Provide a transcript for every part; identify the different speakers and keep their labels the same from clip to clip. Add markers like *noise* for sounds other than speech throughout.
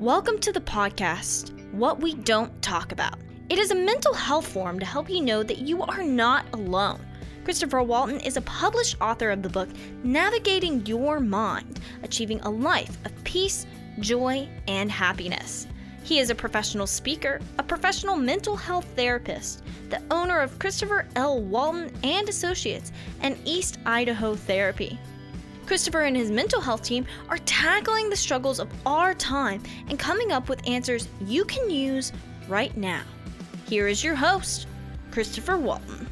Speaker 1: Welcome to the podcast, What We Don't Talk About. It is a mental health forum to help you know that you are not alone. Christopher Walton is a published author of the book Navigating Your Mind Achieving a Life of Peace, Joy, and Happiness. He is a professional speaker, a professional mental health therapist, the owner of Christopher L. Walton and Associates and East Idaho Therapy. Christopher and his mental health team are tackling the struggles of our time and coming up with answers you can use right now. Here is your host, Christopher Walton.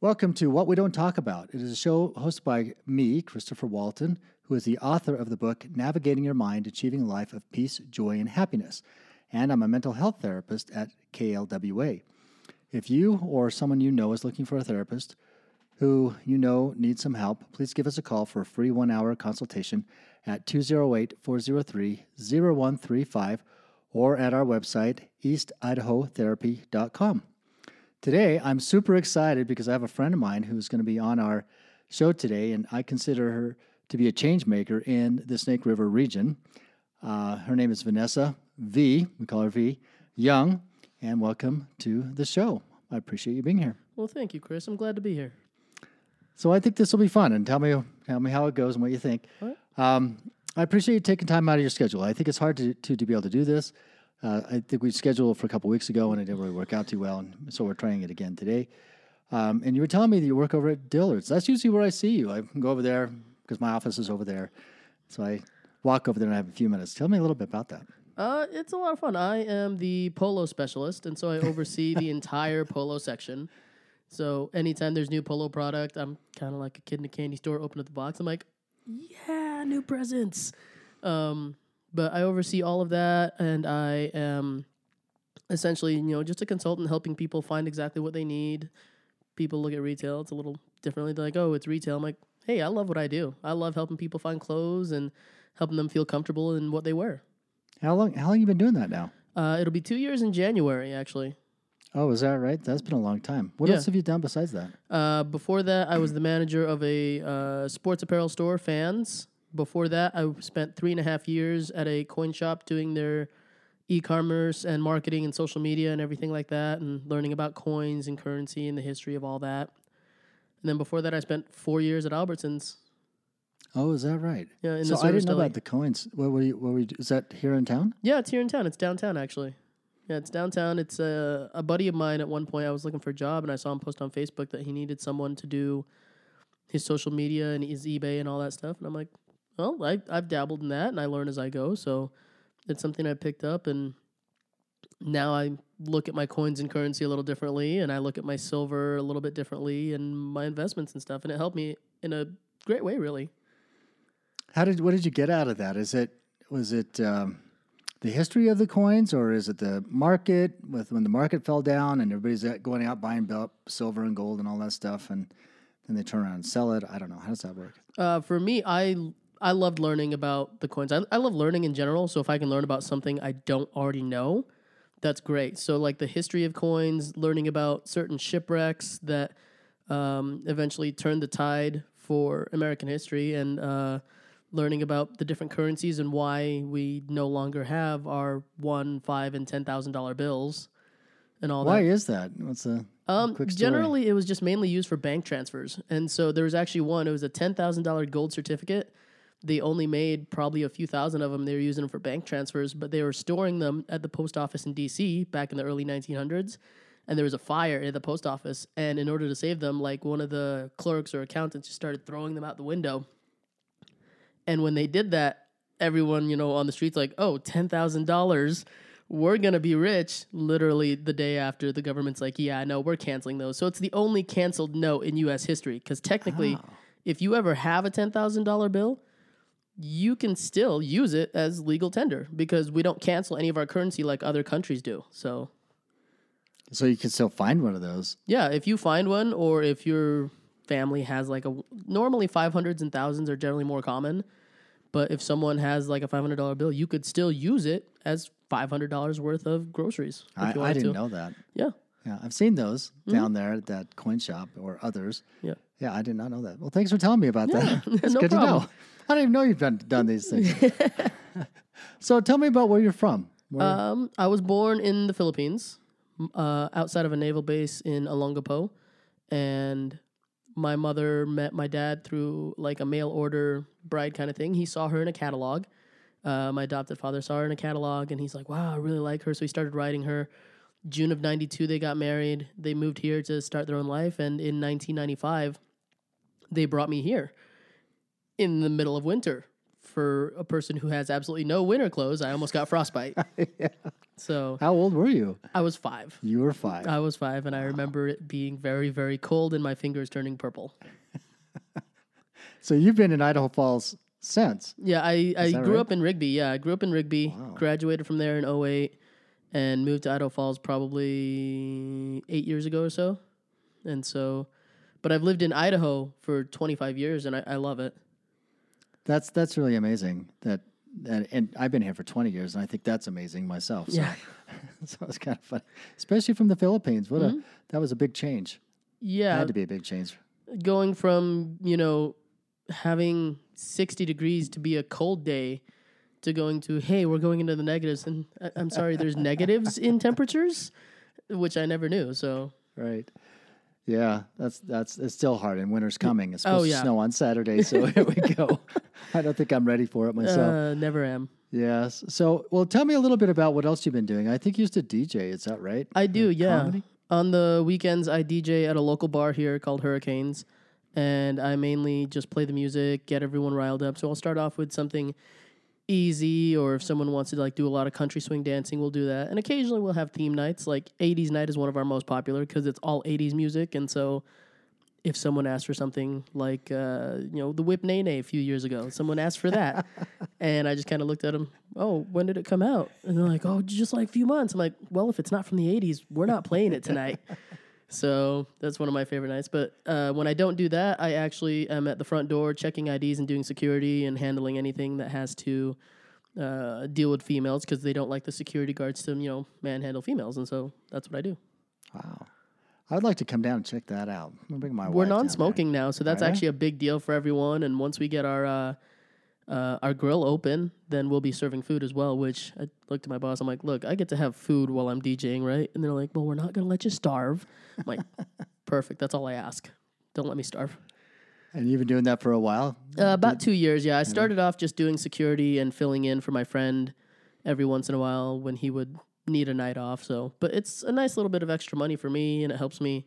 Speaker 2: Welcome to What We Don't Talk About. It is a show hosted by me, Christopher Walton, who is the author of the book Navigating Your Mind Achieving a Life of Peace, Joy, and Happiness. And I'm a mental health therapist at KLWA. If you or someone you know is looking for a therapist, who you know needs some help, please give us a call for a free one hour consultation at 208 403 0135 or at our website, eastidahotherapy.com. Today, I'm super excited because I have a friend of mine who's going to be on our show today, and I consider her to be a change maker in the Snake River region. Uh, her name is Vanessa V, we call her V, Young, and welcome to the show. I appreciate you being here.
Speaker 3: Well, thank you, Chris. I'm glad to be here.
Speaker 2: So I think this will be fun, and tell me tell me how it goes and what you think. Um, I appreciate you taking time out of your schedule. I think it's hard to to, to be able to do this. Uh, I think we scheduled for a couple weeks ago, and it didn't really work out too well, and so we're trying it again today. Um, and you were telling me that you work over at Dillard's. That's usually where I see you. I can go over there because my office is over there, so I walk over there and I have a few minutes. Tell me a little bit about that.
Speaker 3: Uh, it's a lot of fun. I am the polo specialist, and so I oversee the *laughs* entire polo section. So anytime there's new polo product, I'm kind of like a kid in a candy store. Open up the box, I'm like, yeah, new presents. Um, but I oversee all of that, and I am essentially, you know, just a consultant helping people find exactly what they need. People look at retail; it's a little differently. They're like, "Oh, it's retail." I'm like, "Hey, I love what I do. I love helping people find clothes and helping them feel comfortable in what they wear."
Speaker 2: How long? How long you been doing that now?
Speaker 3: Uh, it'll be two years in January, actually.
Speaker 2: Oh, is that right? That's been a long time. What
Speaker 3: Yeah.
Speaker 2: else have you done besides that?
Speaker 3: Uh, before that, I was the manager of a uh, sports apparel store, Fans. Before that, I spent three and a half years at a coin shop doing their e-commerce and marketing and social media and everything like that, and learning about coins and currency and the history of all that. And then before that, I spent four years at Albertsons.
Speaker 2: Oh, is that right?
Speaker 3: Yeah, in
Speaker 2: so
Speaker 3: the
Speaker 2: I didn't know
Speaker 3: deli.
Speaker 2: about the coins. What were you? What were you? Is that here in town?
Speaker 3: Yeah, it's here in town. It's downtown, actually. Yeah, it's downtown. It's a a buddy of mine. At one point, I was looking for a job, and I saw him post on Facebook that he needed someone to do his social media and his eBay and all that stuff. And I'm like, well, I I've dabbled in that, and I learn as I go. So it's something I picked up, and now I look at my coins and currency a little differently, and I look at my silver a little bit differently, and my investments and stuff, and it helped me in a great way, really.
Speaker 2: How did? What did you get out of that? Is it? Was it? Um, the history of the coins, or is it the market with when the market fell down and everybody's going out buying bel- silver and gold and all that stuff, and then they turn around and sell it? I don't know. How does that work?
Speaker 3: Uh, for me, I I loved learning about the coins. I, I love learning in general. So if I can learn about something I don't already know, that's great. So like the history of coins, learning about certain shipwrecks that um, eventually turned the tide for American history, and uh, learning about the different currencies and why we no longer have our one, five, and ten thousand dollar bills, and all that.
Speaker 2: Why is that? What's the
Speaker 3: Um,
Speaker 2: quick story?
Speaker 3: generally, it was just mainly used for bank transfers, and so there was actually one. It was a ten thousand dollar gold certificate. They only made probably a few thousand of them. They were using them for bank transfers, but they were storing them at the post office in D.C. back in the early 1900s. And there was a fire at the post office, and in order to save them, like one of the clerks or accountants just started throwing them out the window. And when they did that, everyone, you know, on the streets like, "Oh, $10,000 we're going to be rich." Literally the day after the government's like, "Yeah, no, we're canceling those." So it's the only canceled note in US history cuz technically if you ever have a $10,000 bill, you can still use it as legal tender because we don't cancel any of our currency like other countries do. So,
Speaker 2: So you can still find one of those.
Speaker 3: yeah, if you find one or if your family has like a normally 500s and thousands are generally more common, but if someone has like a $500 bill, you could still use it as $500 worth of groceries.
Speaker 2: I, I didn't
Speaker 3: to.
Speaker 2: know that.
Speaker 3: Yeah.
Speaker 2: Yeah, I've seen those down there at that coin shop or others.
Speaker 3: Yeah.
Speaker 2: Yeah, I did not know that. Well, thanks for telling me about that. *laughs* It's
Speaker 3: no
Speaker 2: good to
Speaker 3: problem.
Speaker 2: know. I didn't even know you've done, done these things. *laughs* So tell me about where you're from. Where,
Speaker 3: Um, I was born in the Philippines, uh, outside of a naval base in Olongapo, and my mother met my dad through like a mail order bride kind of thing. He saw her in a catalog. Uh, my adopted father saw her in a catalog, and he's like, "Wow, I really like her." So he started writing her. June of '92, they got married. They moved here to start their own life, and in 1995, they brought me here in the middle of winter. For a person who has absolutely no winter clothes, I almost got frostbite. *laughs* So
Speaker 2: how old were you?
Speaker 3: I was five.
Speaker 2: You were five.
Speaker 3: I was five, and I remember it being very, very cold and my fingers turning purple. *laughs*
Speaker 2: so you've been in Idaho Falls since.
Speaker 3: Yeah, I, I grew
Speaker 2: right?
Speaker 3: up in Rigby. Yeah, I grew up in Rigby, graduated from there in 08, and moved to Idaho Falls probably eight years ago or so. And so, but I've lived in Idaho for 25 years, and I, I love it.
Speaker 2: That's that's really amazing. That and, and I've been here for 20 years, and I think that's amazing myself. So,
Speaker 3: Yeah. *laughs*
Speaker 2: so it's kind of fun, especially from the Philippines. What
Speaker 3: Mm-hmm.
Speaker 2: a that was a big change.
Speaker 3: Yeah, it
Speaker 2: Had to be a big change.
Speaker 3: going from you know having 60 degrees to be a cold day to going to hey we're going into the negatives and I- i'm sorry there's negatives in temperatures which i never knew so
Speaker 2: Right. Yeah, that's that's it's still hard, and winter's coming. It's supposed
Speaker 3: Oh,
Speaker 2: to snow on Saturday, so *laughs* here we go. I don't think I'm ready for it myself.
Speaker 3: uh, never am
Speaker 2: yes. So, well, tell me a little bit about what else you've been doing. I think you used to DJ. Is that right?
Speaker 3: i do yeah
Speaker 2: comedy?
Speaker 3: on the weekends i dj at a local bar here called hurricanes and i mainly just play the music get everyone riled up so i'll start off with something easy or if someone wants to like do a lot of country swing dancing we'll do that. And occasionally we'll have theme nights. Like 80s night is one of our most popular because it's all 80s music. And so if someone asked for something like uh, you know the whip Nae Nae a few years ago someone asked for that. *laughs* And i just kind of looked at them oh when did it come out? And they're like oh just like a few months. I'm like well if it's not from the 80s we're not playing it tonight so that's one of my favorite nights. But uh, when I don't do that, I actually am at the front door checking IDs and doing security and handling anything that has to uh, deal with females because they don't like the security guards to you know manhandle females, and so that's what I do.
Speaker 2: Wow. I'd like to come down and check that out. I'm bring my
Speaker 3: We're non-smoking now, so that's
Speaker 2: ya?
Speaker 3: actually a big deal for everyone. And once we get our uh, uh, our grill open, then we'll be serving food as well. Which I looked at my boss. I'm like, look, I get to have food while I'm DJing, right? And they're like, well, we're not gonna let you starve. I'm like, *laughs* perfect. That's all I ask. Don't let me starve.
Speaker 2: And you've been doing that for a while.
Speaker 3: Uh, about two years, yeah. I started off just doing security and filling in for my friend every once in a while when he would need a night off. So, but it's a nice little bit of extra money for me, and it helps me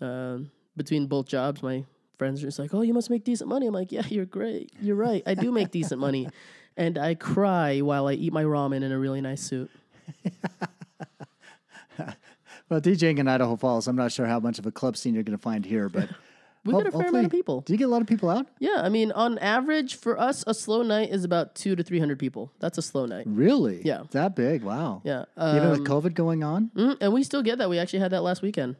Speaker 3: uh, between both jobs. My friends are just like, "Oh, you must make decent money." I'm like, "Yeah, you're great. You're right. I do make decent money," *laughs* and I cry while I eat my ramen in a really nice suit. *laughs*
Speaker 2: Well, DJing in Idaho Falls, I'm not sure how much of a club scene you're going to find here, but *laughs*
Speaker 3: We
Speaker 2: ho-
Speaker 3: get a fair amount of people.
Speaker 2: Do you get a lot of people out?
Speaker 3: Yeah, I mean, on average for us, a slow night is about two to three hundred people. That's a slow night.
Speaker 2: Really?
Speaker 3: Yeah.
Speaker 2: That big? Wow.
Speaker 3: Yeah,
Speaker 2: Even with
Speaker 3: um,
Speaker 2: COVID going on?
Speaker 3: Mm, and we still get that. We actually had that last weekend.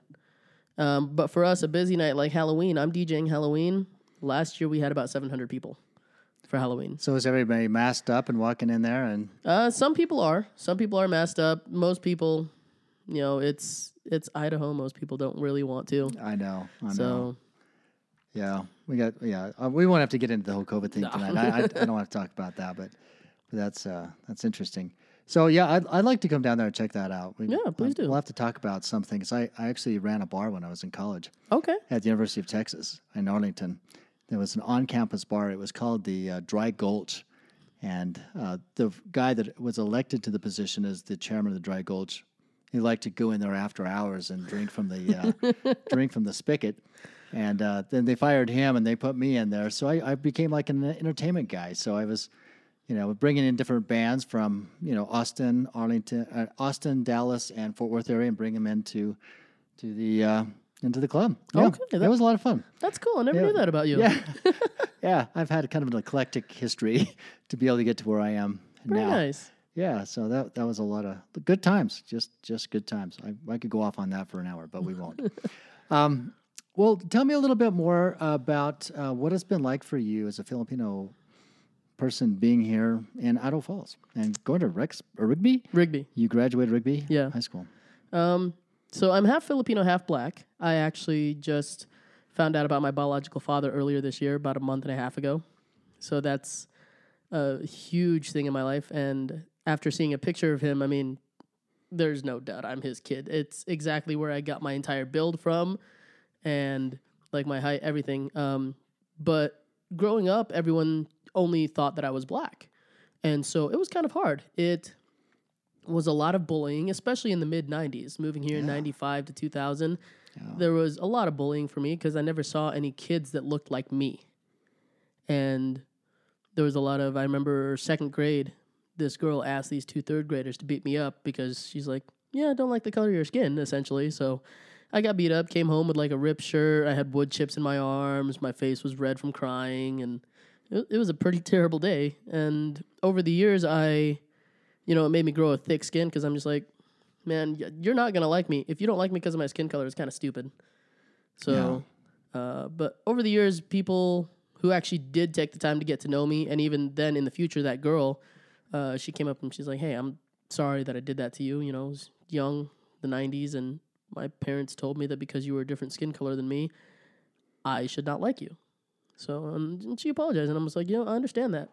Speaker 3: Um, but for us, a busy night like Halloween, I'm DJing Halloween. Last year we had about 700 people for Halloween.
Speaker 2: So is everybody masked up and walking in there? And
Speaker 3: Uh, some people are. Some people are masked up. Most people, you know, it's it's Idaho. Most people don't really want to.
Speaker 2: I know. I know.
Speaker 3: So
Speaker 2: Yeah, we got. Yeah, uh, we won't have to get into the whole COVID thing tonight. I, I, I don't want to talk about that, but, but that's uh, that's interesting. So yeah, I'd, I'd like to come down there and check that out. We,
Speaker 3: Yeah, please do.
Speaker 2: We'll have to talk about some things. I, I actually ran a bar when I was in college
Speaker 3: okay,
Speaker 2: at the University of Texas in Arlington. There was an on-campus bar. It was called the uh, Dry Gulch, and uh, the guy that was elected to the position as the chairman of the Dry Gulch, he liked to go in there after hours and drink from the uh, *laughs* drink from the spigot. And uh, then they fired him, and they put me in there. So I, I became like an entertainment guy. So I was, you know, bringing in different bands from you know Austin, Arlington, uh, Austin, Dallas, and Fort Worth area, and bring them into to the uh, into the club. Yeah,
Speaker 3: Okay,
Speaker 2: that,
Speaker 3: that-
Speaker 2: was a lot of fun.
Speaker 3: that's cool. I never
Speaker 2: Yeah.
Speaker 3: knew that about you.
Speaker 2: Yeah, *laughs* *laughs* yeah. I've had kind of an eclectic history *laughs* to be able to get to where I am
Speaker 3: Very
Speaker 2: now.
Speaker 3: nice.
Speaker 2: Yeah, so that that was a lot of good times. Just just good times. I, I could go off on that for an hour, but we won't. um, well, tell me a little bit more about uh, what it's been like for you as a Filipino person being here in Idaho Falls and going to Rex or Rigby.
Speaker 3: Rigby.
Speaker 2: You graduated Rigby
Speaker 3: Yeah.
Speaker 2: High School.
Speaker 3: Um, so I'm half Filipino, half black. I actually just found out about my biological father earlier this year, about a month and a half ago. So that's a huge thing in my life. And after seeing a picture of him, I mean, there's no doubt I'm his kid. It's exactly where I got my entire build from, and like my height, everything. Um, but growing up, everyone only thought that I was black, and so it was kind of hard. It was a lot of bullying, especially in the mid '90s. Moving here in '95 to 2000, there was a lot of bullying for me because I never saw any kids that looked like me, and there was a lot of. I remember second grade, this girl asked these two third graders to beat me up because she's like, "Yeah, I don't like the color of your skin," essentially. So. I got beat up, came home with like a ripped shirt. I had wood chips in my arms. My face was red from crying. And it, it was a pretty terrible day. And over the years, I, you know, it made me grow a thick skin because I'm just like, man, you're not going to like me. If you don't like me because of my skin color, it's kind of stupid. So, uh, but over the years, people who actually did take the time to get to know me, and even then in the future, that girl, uh, she came up and she's like, hey, I'm sorry that I did that to you. You know, I was young, the 90s, and my parents told me that because you were a different skin color than me, I should not like you. So um, and she apologized, and I was like, you know, I understand that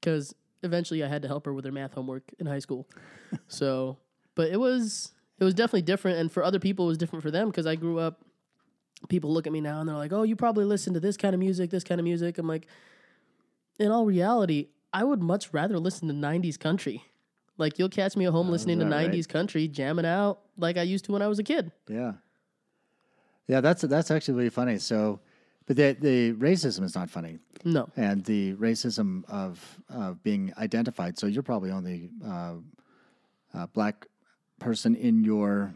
Speaker 3: because eventually I had to help her with her math homework in high school. *laughs* so, but it was it was definitely different, and for other people, it was different for them because I grew up. People look at me now and they're like, "Oh, you probably listen to this kind of music, this kind of music." I'm like, in all reality, I would much rather listen to '90s country. Like you'll catch me at home listening to
Speaker 2: that right?
Speaker 3: '90s country, jamming out like I used to when I was a kid.
Speaker 2: Yeah. Yeah, that's that's actually really funny. So, but the the racism is not funny,
Speaker 3: No,
Speaker 2: and the racism of of being identified. So you're probably only uh, a black person in your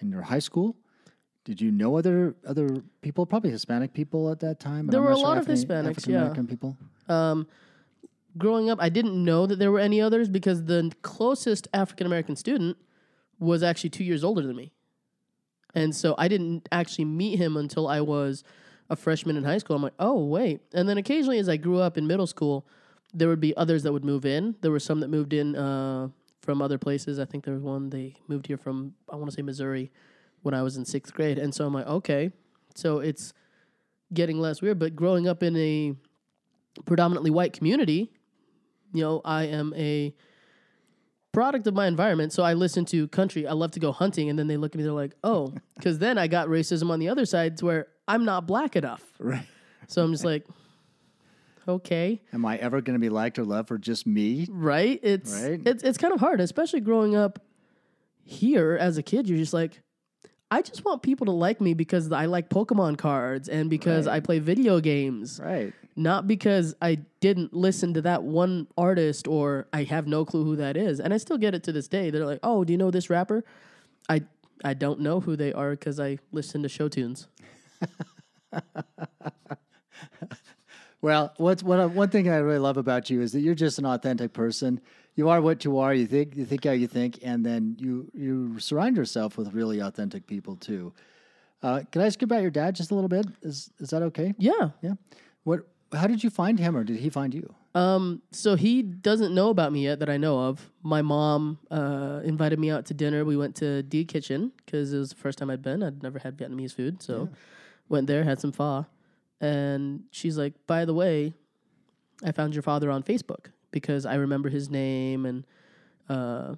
Speaker 2: in your high school. Did you know other other people? Probably Hispanic people at that time.
Speaker 3: There were a lot of Hispanics,
Speaker 2: African
Speaker 3: yeah.
Speaker 2: American people.
Speaker 3: Um, growing up, I didn't know that there were any others because the closest African American student was actually two years older than me. And so I didn't actually meet him until I was a freshman in high school. I'm like, oh, wait. And then occasionally, as I grew up in middle school, there would be others that would move in. There were some that moved in uh, from other places. I think there was one, they moved here from, I want to say Missouri when I was in sixth grade. And so I'm like, okay. So it's getting less weird. But growing up in a predominantly white community, you know, I am a product of my environment. So I listen to country. I love to go hunting. And then they look at me, they're like, oh, *laughs* because then I got racism on the other side to where I'm not black enough.
Speaker 2: Right.
Speaker 3: So I'm just like, okay,
Speaker 2: Am I ever going to be liked or loved for just me?
Speaker 3: right? It's
Speaker 2: Right.
Speaker 3: it's it's kind of hard, especially growing up here as a kid. You're just like, I just want people to like me because I like Pokemon cards and because
Speaker 2: Right.
Speaker 3: I play video games.
Speaker 2: Right.
Speaker 3: Not because I didn't listen to that one artist or I have no clue who that is. And I still get it to this day. They're like, "Oh, do you know this rapper?" I I don't know who they are because I listen to show tunes. *laughs*
Speaker 2: Well, what's what one thing I really love about you is that you're just an authentic person. You are what you are. You think you think how you think, and then you you surround yourself with really authentic people too. Uh, can I ask you about your dad just a little bit? Is is that okay?
Speaker 3: Yeah.
Speaker 2: Yeah. What? How did you find him, or did he find you?
Speaker 3: Um. So he doesn't know about me yet that I know of. My mom uh, invited me out to dinner. We went to D Kitchen because it was the first time I'd been. I'd never had Vietnamese food, so went there, had some pho, and she's like, "By the way, I found your father on Facebook because I remember his name and uh,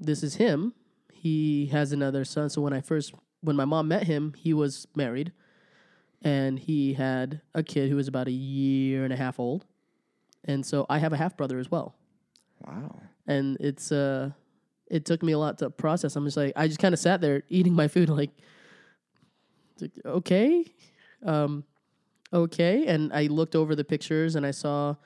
Speaker 3: this is him. He has another son. So when I first, when my mom met him, he was married, and he had a kid who was about a year and a half old, and so I have a half brother as well.
Speaker 2: Wow.
Speaker 3: And it's uh, it took me a lot to process. I'm just like, I just kind of sat there eating my food, *laughs* like, okay, um, okay. And I looked over the pictures and I saw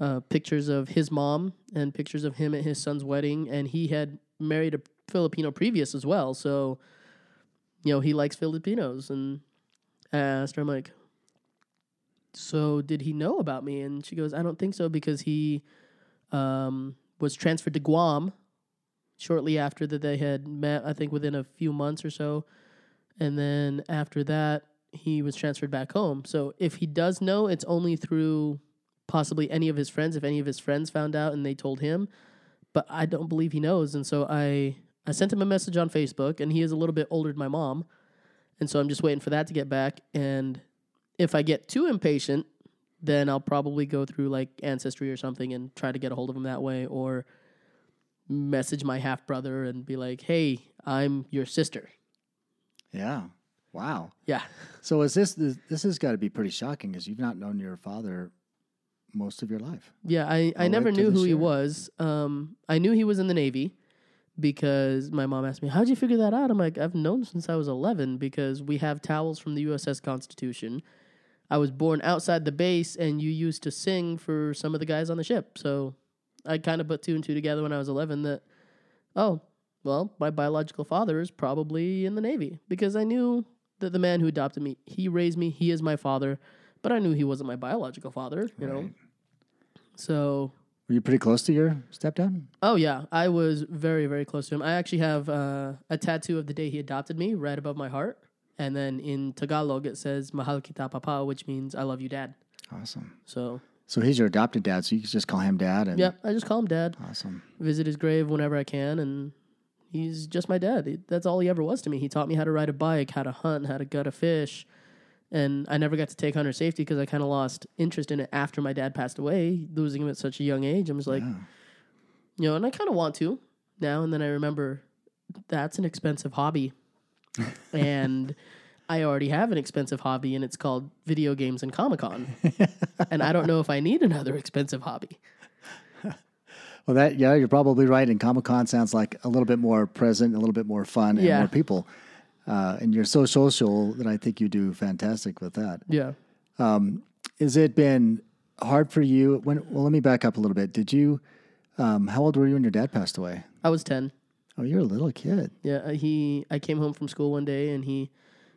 Speaker 3: uh, pictures of his mom and pictures of him at his son's wedding, and he had married a Filipino previous as well. So, you know, he likes Filipinos. And asked her, I'm like, so did he know about me? And she goes, I don't think so because he um, was transferred to Guam shortly after that they had met, I think within a few months or so. And then after that, he was transferred back home. So if he does know, it's only through possibly any of his friends, if any of his friends found out and they told him. But I don't believe he knows. And so I, I sent him a message on Facebook, and he is a little bit older than my mom. And so I'm just waiting for that to get back. And if I get too impatient, then I'll probably go through like ancestry or something and try to get a hold of him that way, or message my half brother and be like, "Hey, I'm your sister."
Speaker 2: Yeah. Wow.
Speaker 3: Yeah.
Speaker 2: So is this this, this has got to be pretty shocking because you've not known your father most of your life.
Speaker 3: Yeah, I, I never knew who he was. Um, I knew he was in the Navy because my mom asked me, How'd you figure that out? I'm like, I've known since I was 11 because we have towels from the USS Constitution. I was born outside the base, and you used to sing for some of the guys on the ship. So I kind of put two and two together when I was 11 that, oh, well, my biological father is probably in the Navy because I knew that the man who adopted me, he raised me, he is my father, but I knew he wasn't my biological father, you know? So
Speaker 2: Were you pretty close to your stepdad?
Speaker 3: Oh yeah, I was very very close to him. I actually have uh, a tattoo of the day he adopted me right above my heart, and then in Tagalog it says "Mahal kita papa," which means "I love you, dad."
Speaker 2: Awesome.
Speaker 3: So
Speaker 2: So he's your adopted dad, so you can just call him dad. And
Speaker 3: yeah, I just call him dad.
Speaker 2: Awesome.
Speaker 3: Visit his grave whenever I can, and he's just my dad. That's all he ever was to me. He taught me how to ride a bike, how to hunt, how to gut a fish. And I never got to take hunter safety because I kind of lost interest in it after my dad passed away, losing him at such a young age. I'm just like,
Speaker 2: Yeah.
Speaker 3: you know, and I kind of want to now. And then I remember that's an expensive hobby. *laughs* and I already have an expensive hobby, and it's called video games and Comic Con. *laughs* and I don't know if I need another expensive hobby. *laughs*
Speaker 2: Well, that yeah, you're probably right. And Comic Con sounds like a little bit more present, a little bit more fun, and
Speaker 3: Yeah.
Speaker 2: more people. Uh, and you're so social that I think you do fantastic with that.
Speaker 3: Yeah.
Speaker 2: Has it been hard for you? When well, let me back up a little bit. Did you? Um, how old were you when your dad passed away?
Speaker 3: I was 10.
Speaker 2: Oh, you're a little kid.
Speaker 3: Yeah, uh, he. I came home from school one day and he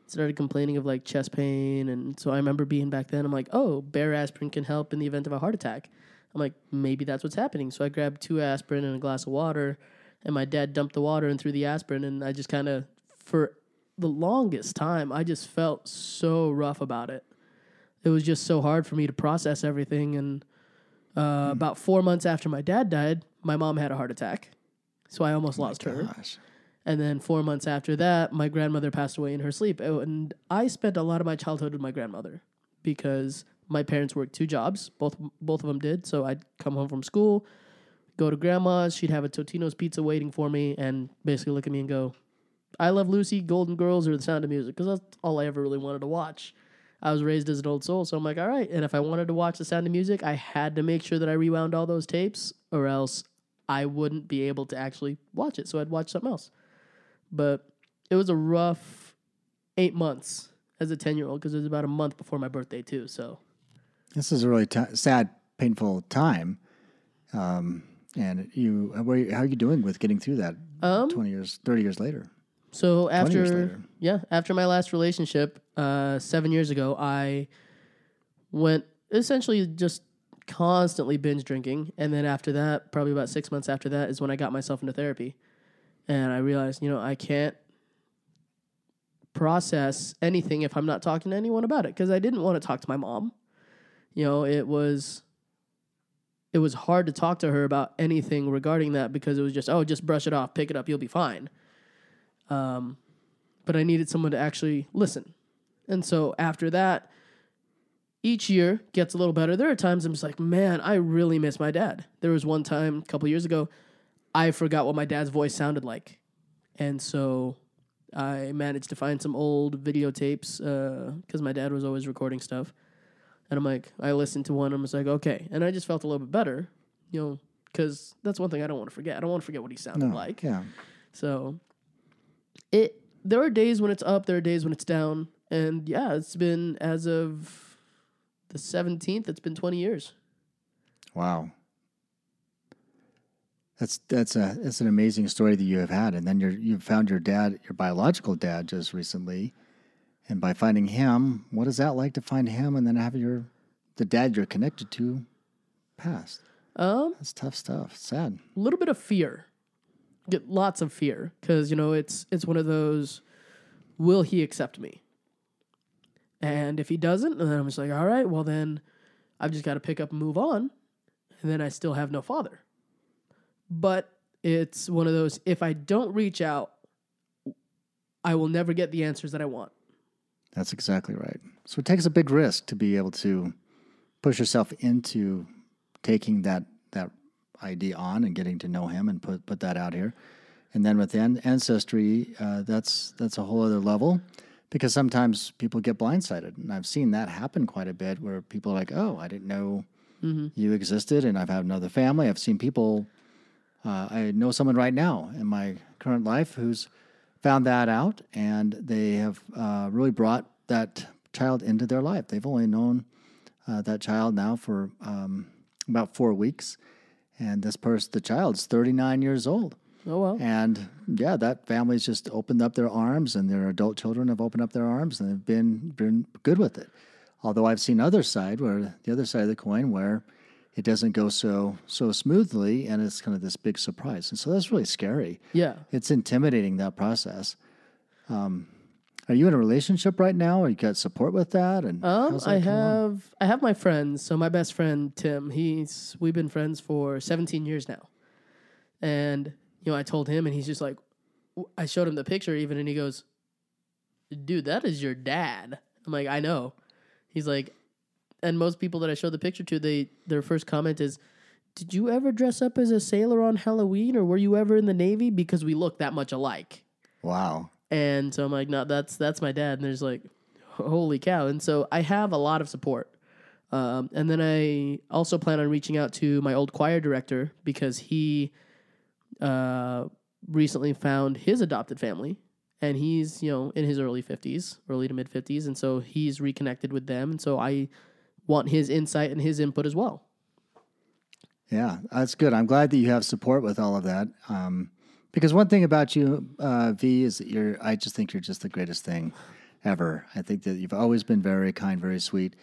Speaker 3: started complaining of like chest pain, and so I remember being back then. I'm like, oh, Bayer aspirin can help in the event of a heart attack. I'm like, maybe that's what's happening. So I grabbed two aspirin and a glass of water, and my dad dumped the water and threw the aspirin, and I just kind of, for the longest time, I just felt so rough about it. It was just so hard for me to process everything, and uh, about four months after my dad died, my mom had a heart attack, so I almost lost her. And then four months after that, my grandmother passed away in her sleep. Oh, And I spent a lot of my childhood with my grandmother because my parents worked two jobs. Both both of them did. So I'd come home from school, go to grandma's. She'd have a Totino's pizza waiting for me, and basically look at me and go, "I love Lucy, Golden Girls, or The Sound of Music," because that's all I ever really wanted to watch. I was raised as an old soul, so I'm like, all right. And if I wanted to watch The Sound of Music, I had to make sure that I rewound all those tapes, or else I wouldn't be able to actually watch it. So I'd watch something else but it was a rough eight months as a 10 year old because it was about a month before my birthday too so
Speaker 2: This is a really t- sad, painful time. Um, and you, how are you, how are you doing with getting through that?
Speaker 3: um
Speaker 2: Twenty years, thirty years later.
Speaker 3: So after yeah after my last relationship uh seven years ago i went essentially just constantly binge drinking. And then after that probably about six months after that is when i got myself into therapy. And i realized you know i can't process anything if i'm not talking to anyone about it because i didn't want to talk to my mom. You know it was it was hard to talk to her about anything regarding that because it was just oh just brush it off pick it up you'll be fine um, but i needed someone to actually listen and so after that each year gets a little better there are times i'm just like man i really miss my dad there was one time a couple years ago i forgot what my dad's voice sounded like and so i managed to find some old videotapes because my dad was always recording stuff and I'm like, I listened to one. I'm just like, okay, and I just felt a little bit better, you know, because that's one thing I don't want to forget. I don't want to forget what he sounded
Speaker 2: No,
Speaker 3: like.
Speaker 2: yeah.
Speaker 3: So, it there are days when it's up, there are days when it's down, and yeah, it's been as of the 17th. It's been 20 years.
Speaker 2: Wow. That's that's a that's an amazing story that you have had, and then you're you found your dad, your biological dad, just recently, and by finding him, what is that like to find him, and then have your the dad you're connected to passed?
Speaker 3: Um,
Speaker 2: That's tough stuff. Sad.
Speaker 3: a little bit of fear, get lots of fear because you know it's it's one of those. Will he accept me? And if he doesn't, then I'm just like, all right, well then, I've just got to pick up and move on, and then I still have no father. But it's one of those. If I don't reach out, I will never get the answers that I want.
Speaker 2: That's exactly right. So it takes a big risk to be able to push yourself into taking that that ID on and getting to know him and put put that out here. And then with an- ancestry, uh, that's that's a whole other level because sometimes people get blindsided, and I've seen that happen quite a bit where people are like, "Oh, I didn't know you existed," and I've had another family. I've seen people. Uh, I know someone right now in my current life who's found that out, and they have uh, really brought that child into their life. They've only known uh, that child now for um, about four weeks, and this person, the child's 39 years old.
Speaker 3: Oh well.
Speaker 2: And yeah, that family's just opened up their arms, and their adult children have opened up their arms, and they've been been good with it. Although I've seen other side where the other side of the coin where it doesn't go so so smoothly, and it's kind of this big surprise, and so that's really scary.
Speaker 3: Yeah.
Speaker 2: It's intimidating that process. Um, are you in a relationship right now, or you got support with that? And
Speaker 3: Um,
Speaker 2: that
Speaker 3: I
Speaker 2: along?
Speaker 3: have I have my friends. So my best friend Tim, he's we've been friends for 17 years now, and you know I told him, and he's just like, I showed him the picture even, and he goes, "Dude, that is your dad." I'm like, I know. He's like, and most people that I show the picture to, they their first comment is, "Did you ever dress up as a sailor on Halloween, or were you ever in the Navy?" Because we look that much alike.
Speaker 2: wow.
Speaker 3: And so I'm like, no, that's that's my dad. And there's like, holy cow. And so I have a lot of support. Um, and then I also plan on reaching out to my old choir director because he uh, recently found his adopted family. And he's, you know, in his early 50s, early to mid 50s. And so he's reconnected with them. And so I want his insight and his input as well.
Speaker 2: Yeah, that's good. I'm glad that you have support with all of that. Um, because one thing about you, uh, V, is that you're. I just think you're just the greatest thing ever. I think that you've always been very kind, very sweet.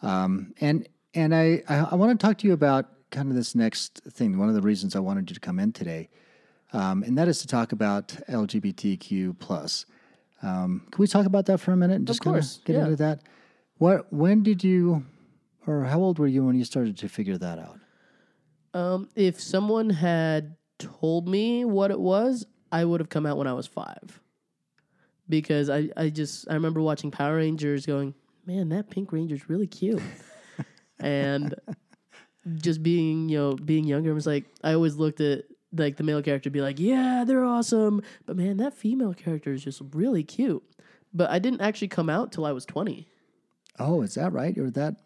Speaker 2: Um, and and I I, I want to talk to you about kind of this next thing. One of the reasons I wanted you to come in today, um, and that is to talk about LGBTQ plus. Um, can we talk about that for a minute and just kind of
Speaker 3: course,
Speaker 2: get
Speaker 3: yeah.
Speaker 2: into that? What when did you, or how old were you when you started to figure that out?
Speaker 3: Um, if someone had told me what it was, I would have come out when I was five. Because I, I just I remember watching Power Rangers going, Man, that pink ranger's really cute. *laughs* and just being, you know, being younger, I was like I always looked at like the male character be like, Yeah, they're awesome. But man, that female character is just really cute. But I didn't actually come out till I was twenty.
Speaker 2: Oh, is that right? Or that,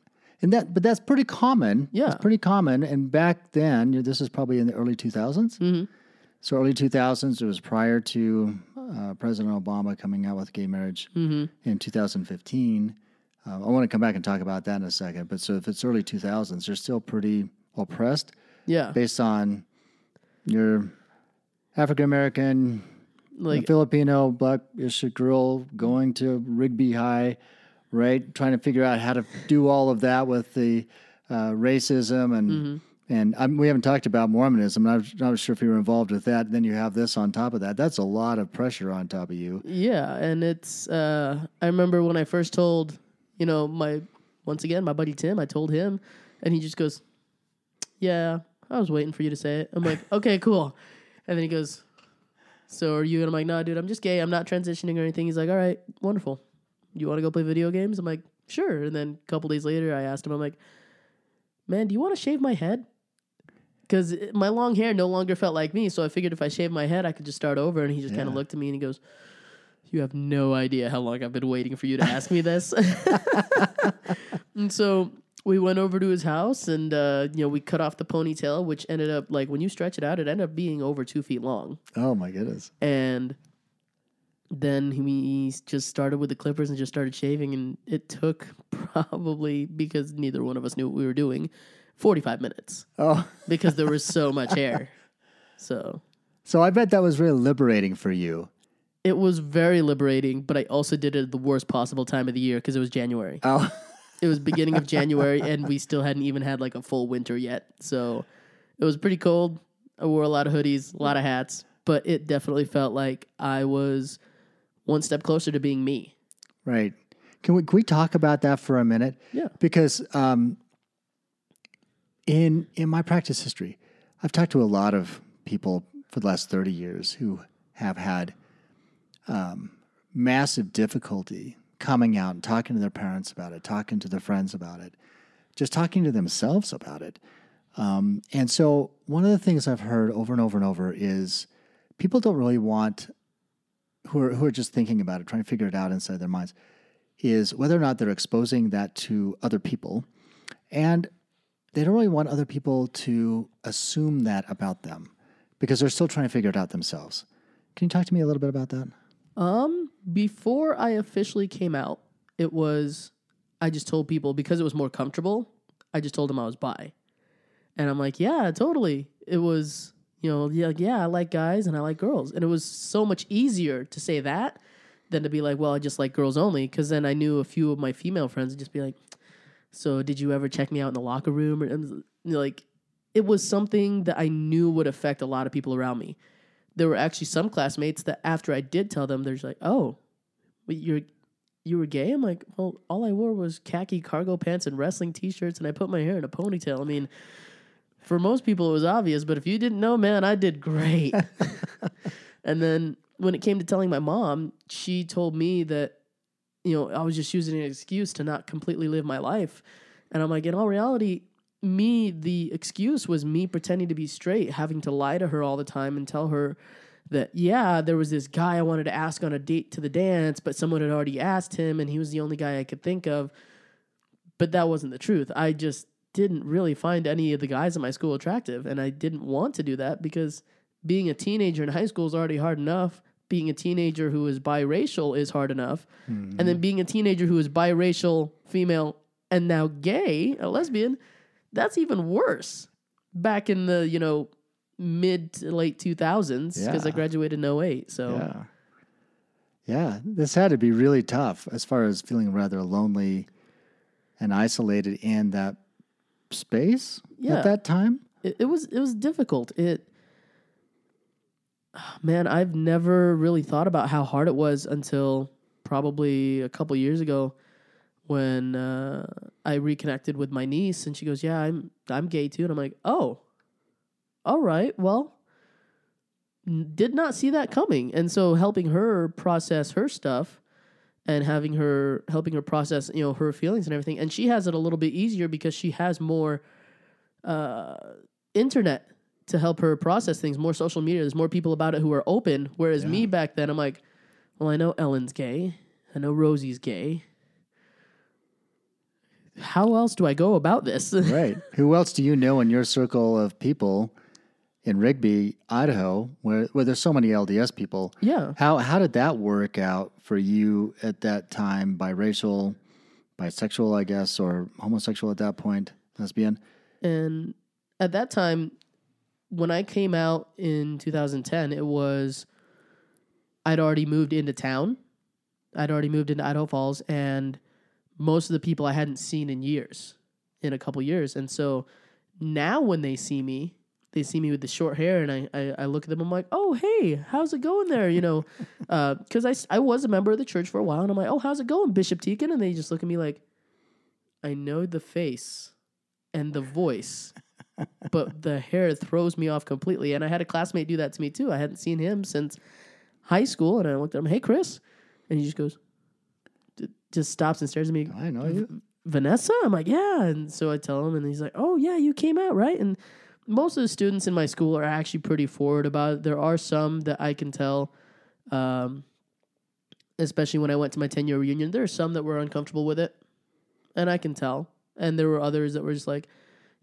Speaker 2: and that, but that's pretty common.
Speaker 3: Yeah.
Speaker 2: it's pretty common. And back then, you know, this is probably in the early 2000s.
Speaker 3: Mm-hmm.
Speaker 2: So early 2000s, it was prior to uh, President Obama coming out with gay marriage
Speaker 3: Mm-hmm.
Speaker 2: in 2015. Uh, I want to come back and talk about that in a second. But so if it's early 2000s, you're still pretty oppressed
Speaker 3: Yeah.
Speaker 2: based on your African American,
Speaker 3: Like
Speaker 2: Filipino, blackish girl going to Rigby High, right? Trying to figure out how to do all of that with the uh, racism and
Speaker 3: Mm-hmm.
Speaker 2: and um, we haven't talked about Mormonism. I'm not, sure if you were involved with that. Then you have this on top of that. That's a lot of pressure on top of you.
Speaker 3: Yeah, and it's uh I remember when I first told, you know, my once again, my buddy Tim, I told him and he just goes, "Yeah, I was waiting for you to say it." I'm like, "Okay, cool." And then he goes, "So are you?" And I'm like, "No, dude, I'm just gay. I'm not transitioning or anything." He's like, "All right, wonderful. You want to go play video games?" I'm like, "Sure." And then a couple days later, I asked him, I'm like, "Man, do you want to shave my head?" Because my long hair no longer felt like me, so I figured if I shaved my head, I could just start over. And he just kind of looked at me and he goes, "You have no idea how long I've been waiting for you to ask me this." *laughs* and so we went over to his house, and uh, you know we cut off the ponytail, which ended up like when you stretch it out, it ended up being over two feet long.
Speaker 2: Oh my goodness.
Speaker 3: And then he just started with the clippers and just started shaving, and it took *laughs* probably because neither one of us knew what we were doing, forty five minutes
Speaker 2: Oh, *laughs*
Speaker 3: because there was so much hair. So
Speaker 2: so I bet that was really liberating for you.
Speaker 3: it was very liberating, but I also did it at the worst possible time of the year because it was January.
Speaker 2: Oh,
Speaker 3: It was beginning of *laughs* January, and we still hadn't even had like a full winter yet. So it was pretty cold. I wore a lot of hoodies, a lot of hats, but it definitely felt like I was one step closer to being me.
Speaker 2: right. Can we can we talk about that for a minute?
Speaker 3: Yeah.
Speaker 2: Because um, in in my practice history, I've talked to a lot of people for the last thirty years who have had um, massive difficulty coming out and talking to their parents about it, talking to their friends about it, just talking to themselves about it. Um, and so, one of the things I've heard over and over and over is people don't really want, who are, who are just thinking about it, trying to figure it out inside their minds, is whether or not they're exposing that to other people. And they don't really want other people to assume that about them because they're still trying to figure it out themselves. Can you talk to me a little bit about that?
Speaker 3: Um, before I officially came out, it was I just told people because it was more comfortable. I just told them I was bi, and I'm like, yeah, totally. It was you know, yeah, like, yeah, I like guys and I like girls, and it was so much easier to say that than to be like, well, I just like girls only, because then I knew a few of my female friends would just be like, so did you ever check me out in the locker room? And like, it was something that I knew would affect a lot of people around me. There were actually some classmates that after I did tell them, there's like, oh, you're you were gay? I'm like, well, all I wore was khaki cargo pants and wrestling t-shirts, and I put my hair in a ponytail. I mean, for most people it was obvious, but if you didn't know, man, I did great. *laughs* and then when it came to telling my mom, she told me that you know I was just using an excuse to not completely live my life, and I'm like, in all reality, me the excuse was me pretending to be straight, having to lie to her all the time and tell her that yeah, there was this guy I wanted to ask on a date to the dance, but someone had already asked him and he was the only guy I could think of. But that wasn't the truth. I just didn't really find any of the guys in my school attractive and I didn't want to do that because being a teenager in high school is already hard enough. Being a teenager who is biracial is hard enough. Mm-hmm. And then being a teenager who is biracial, female, and now gay, a lesbian, that's even worse. Back in the, you know, mid to late 2000s because yeah. I graduated in 08. So,
Speaker 2: yeah. Yeah, this had to be really tough as far as feeling rather lonely and isolated and that space yeah. at that time.
Speaker 3: It, it was it was difficult. It man, I've never really thought about how hard it was until probably a couple years ago when uh, I reconnected with my niece and she goes, "Yeah, I'm I'm gay too." And I'm like, "Oh, all right, well, did not see that coming. And so helping her process her stuff and having her helping her process, you know, her feelings and everything. And she has it a little bit easier because she has more uh, internet to help her process things, more social media. There's more people about it who are open. Whereas yeah. me back then, I'm like, well, I know Ellen's gay. I know Rosie's gay. How else do I go about this? *laughs*
Speaker 2: right. Who else do you know in your circle of people in Rigby, Idaho, where where there's so many LDS people.
Speaker 3: Yeah.
Speaker 2: How how did that work out for you at that time? Biracial, bisexual, I guess, or homosexual at that point, lesbian.
Speaker 3: And at that time, when I came out in 2010, it was I'd already moved into town. I'd already moved into Idaho Falls, and most of the people I hadn't seen in years, in a couple years, and so now when they see me they see me with the short hair and I, I, I look at them I'm like oh hey how's it going there? You know because *laughs* uh, I, I was a member of the church for a while and I'm like oh how's it going Bishop Teakin? And they just look at me like I know the face and the voice but the hair throws me off completely. And I had a classmate do that to me too. I hadn't seen him since high school and I looked at him hey Chris. And he just goes just stops and stares at me.
Speaker 2: I know you.
Speaker 3: Vanessa? I'm like yeah. And so I tell him and he's like oh yeah you came out right? And most of the students in my school are actually pretty forward about it. There are some that I can tell, um, especially when I went to my 10 year reunion, there are some that were uncomfortable with it, and I can tell. And there were others that were just like,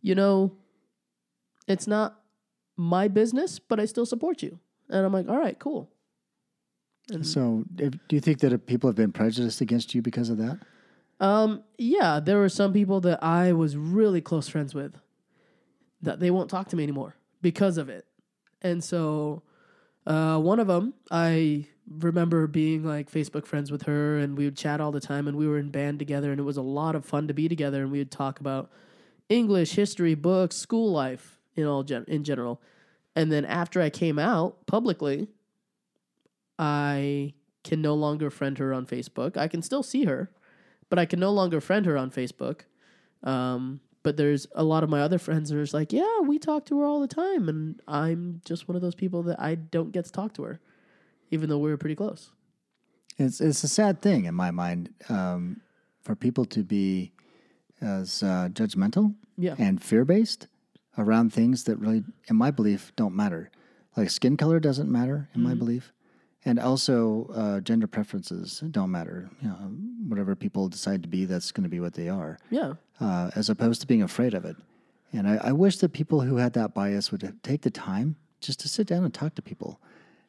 Speaker 3: you know, it's not my business, but I still support you. And I'm like, all right, cool.
Speaker 2: And so, if, do you think that people have been prejudiced against you because of that?
Speaker 3: Um, yeah, there were some people that I was really close friends with that they won't talk to me anymore because of it. And so uh, one of them, I remember being like Facebook friends with her, and we would chat all the time, and we were in band together, and it was a lot of fun to be together, and we would talk about English, history, books, school life, in all gen- in general. And then after I came out publicly, I can no longer friend her on Facebook. I can still see her, but I can no longer friend her on Facebook. Um, but there's a lot of my other friends that are just like, yeah, we talk to her all the time, and I'm just one of those people that I don't get to talk to her, even though we are pretty close.
Speaker 2: It's it's a sad thing in my mind um, for people to be as uh, judgmental
Speaker 3: Yeah.
Speaker 2: and fear based around things that really, in my belief, don't matter. Like skin color doesn't matter, in my belief. And also, uh, gender preferences don't matter. You know, whatever people decide to be, that's going to be what they are,
Speaker 3: Yeah.
Speaker 2: Uh, as opposed to being afraid of it. And I, I wish that people who had that bias would take the time just to sit down and talk to people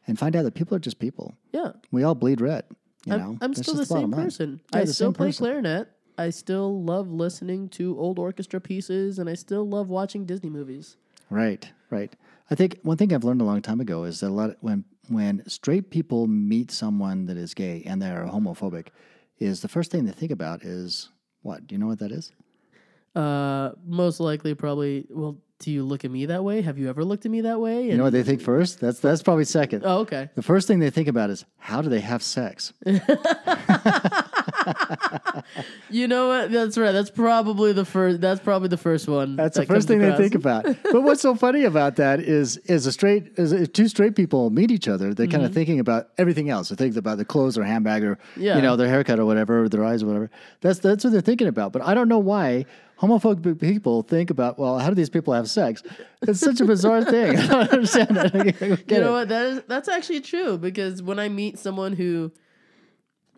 Speaker 2: and find out that people are just people.
Speaker 3: Yeah.
Speaker 2: We all bleed red. You
Speaker 3: I'm,
Speaker 2: know,
Speaker 3: I'm
Speaker 2: That's
Speaker 3: still the same person.
Speaker 2: Yeah,
Speaker 3: I
Speaker 2: the
Speaker 3: still play
Speaker 2: person.
Speaker 3: clarinet. I still love listening to old orchestra pieces, and I still love watching Disney movies.
Speaker 2: Right, right. I think one thing I've learned a long time ago is that a lot of, when when straight people meet someone that is gay and they are homophobic, is the first thing they think about is what? Do you know what that is?
Speaker 3: Uh, most likely, probably. Well, do you look at me that way? Have you ever looked at me that way?
Speaker 2: You know what they think first? That's that's probably second.
Speaker 3: oh, okay.
Speaker 2: The first thing they think about is how do they have sex? *laughs* *laughs*
Speaker 3: You know what? That's right. That's probably the first. That's probably the first one.
Speaker 2: That's the
Speaker 3: that comes
Speaker 2: first thing they think about. But what's so funny about that is, is a straight, is if two straight people meet each other, they're kind of mm-hmm. thinking about everything else. They think about the clothes or handbag or
Speaker 3: Yeah.
Speaker 2: you know their haircut or whatever, or their eyes or whatever. That's that's what they're thinking about. But I don't know why homophobic people think about. Well, how do these people have sex? It's such a bizarre *laughs* thing. I don't understand. *laughs* Get
Speaker 3: You
Speaker 2: it.
Speaker 3: know what? That is that's actually true because when I meet someone who,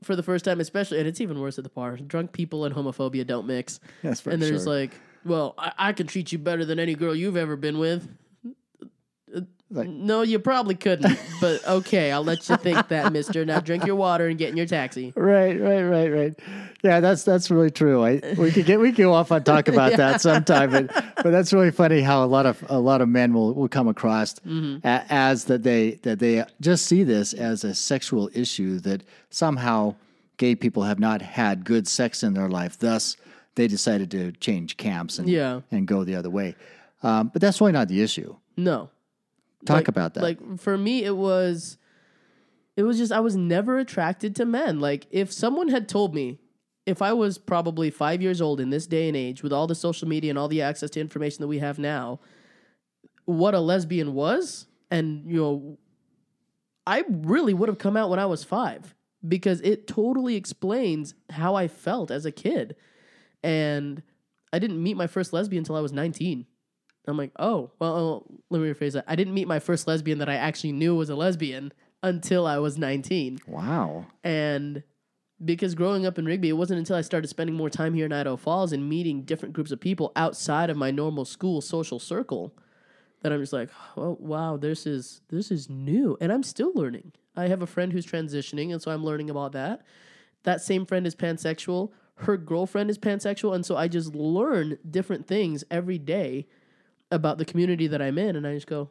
Speaker 3: for the first time, especially, and it's even worse at the bar, drunk people and homophobia don't mix.
Speaker 2: That's for
Speaker 3: and they're
Speaker 2: sure.
Speaker 3: like, "Well, I, I can treat you better than any girl you've ever been with."
Speaker 2: Like-
Speaker 3: no, you probably couldn't, *laughs* but okay, I'll let you think that, Mister. Now drink your water and get in your taxi.
Speaker 2: Right, right, right, right. Yeah, that's that's really true. I we could get we could go off on talk *laughs* about that sometime, but but that's really funny how a lot of a lot of men will, will come across
Speaker 3: Mm-hmm.
Speaker 2: a, as that they that they just see this as a sexual issue that somehow gay people have not had good sex in their life, thus they decided to change camps and
Speaker 3: Yeah.
Speaker 2: and go the other way. Um, but that's really not the issue.
Speaker 3: No,
Speaker 2: Talk
Speaker 3: Like-
Speaker 2: about that.
Speaker 3: Like for me, it was, it was just I was never attracted to men. Like if someone had told me, if I was probably five years old in this day and age, with all the social media and all the access to information that we have now, what a lesbian was, and you know, I really would have come out when I was five because it totally explains how I felt as a kid, and I didn't meet my first lesbian until I was nineteen. I'm like, oh, well, oh, let me rephrase that. I didn't meet my first lesbian that I actually knew was a lesbian until I was 19.
Speaker 2: wow.
Speaker 3: And because growing up in Rigby, it wasn't until I started spending more time here in Idaho Falls and meeting different groups of people outside of my normal school social circle that I'm just like, oh wow, this is this is new, and I'm still learning. I have a friend who's transitioning, and so I'm learning about that. That same friend is pansexual. Her girlfriend is pansexual, and so I just learn different things every day about the community that I'm in, and I just go,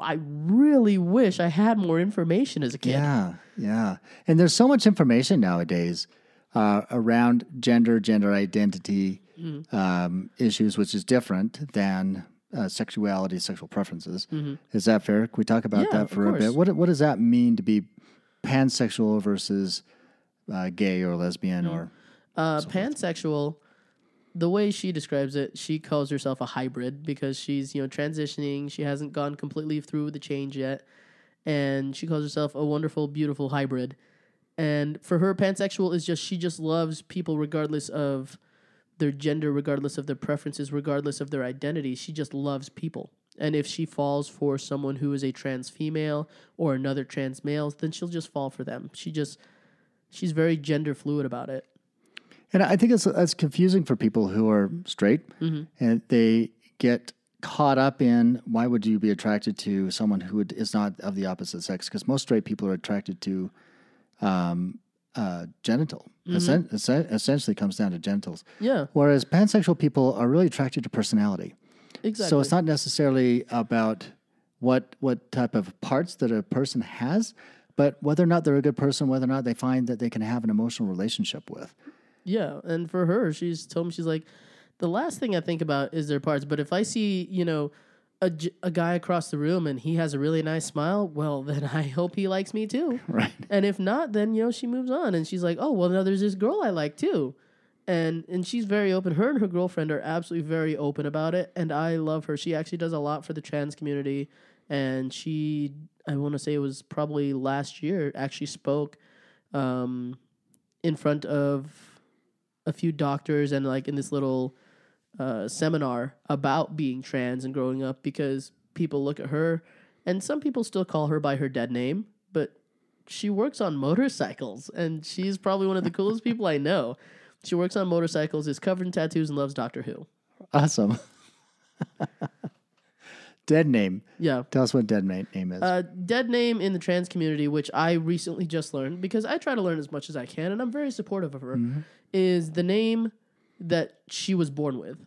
Speaker 3: I really wish I had more information as a kid.
Speaker 2: Yeah, yeah. And there's so much information nowadays uh, around gender, gender identity
Speaker 3: Mm-hmm.
Speaker 2: um, issues, which is different than uh, sexuality, sexual preferences.
Speaker 3: Mm-hmm.
Speaker 2: Is that fair? Can we talk about
Speaker 3: Yeah,
Speaker 2: that for a bit? What what does that mean to be pansexual versus uh, gay or lesbian or
Speaker 3: Uh, pansexual, the way she describes it, she calls herself a hybrid because she's you know transitioning. She hasn't gone completely through the change yet, and she calls herself a wonderful, beautiful hybrid. And for her, pansexual is just she just loves people regardless of their gender, regardless of their preferences, regardless of their identity. She just loves people. And if she falls for someone who is a trans female or another trans male, then she'll just fall for them. She just she's very gender fluid about it.
Speaker 2: And I think it's that's confusing for people who are straight, and they get caught up in why would you be attracted to someone who would- is not of the opposite sex? Because most straight people are attracted to um, uh, genital. Essen- essentially, comes down to genitals.
Speaker 3: Yeah,
Speaker 2: Whereas pansexual people are really attracted to personality.
Speaker 3: exactly.
Speaker 2: So it's not necessarily about what what type of parts that a person has, but whether or not they're a good person, whether or not they find that they can have an emotional relationship with.
Speaker 3: Yeah, and for her, she's told me she's like, the last thing I think about is their parts. But if I see, you know, a, a guy across the room and he has a really nice smile, well, *laughs* then I hope he likes me too. *laughs*
Speaker 2: Right.
Speaker 3: And if not, then you know she moves on and she's like, oh well, now there's this girl I like too, and and she's very open. Her and her girlfriend are absolutely very open about it, and I love her. She actually does a lot for the trans community, and she I want to say it was probably last year actually spoke um, in front of a few doctors and like in this little uh, seminar about being trans and growing up because people look at her and some people still call her by her dead name, but she works on motorcycles and she's probably one of the *laughs* coolest people I know. She works on motorcycles, is covered in tattoos, and loves Doctor Who.
Speaker 2: Awesome. *laughs* dead name.
Speaker 3: Yeah.
Speaker 2: Tell us what dead name name is.
Speaker 3: Uh, dead name in the trans community, which I recently just learned because I try to learn as much as I can, and I'm very supportive of her, is the name that she was born with.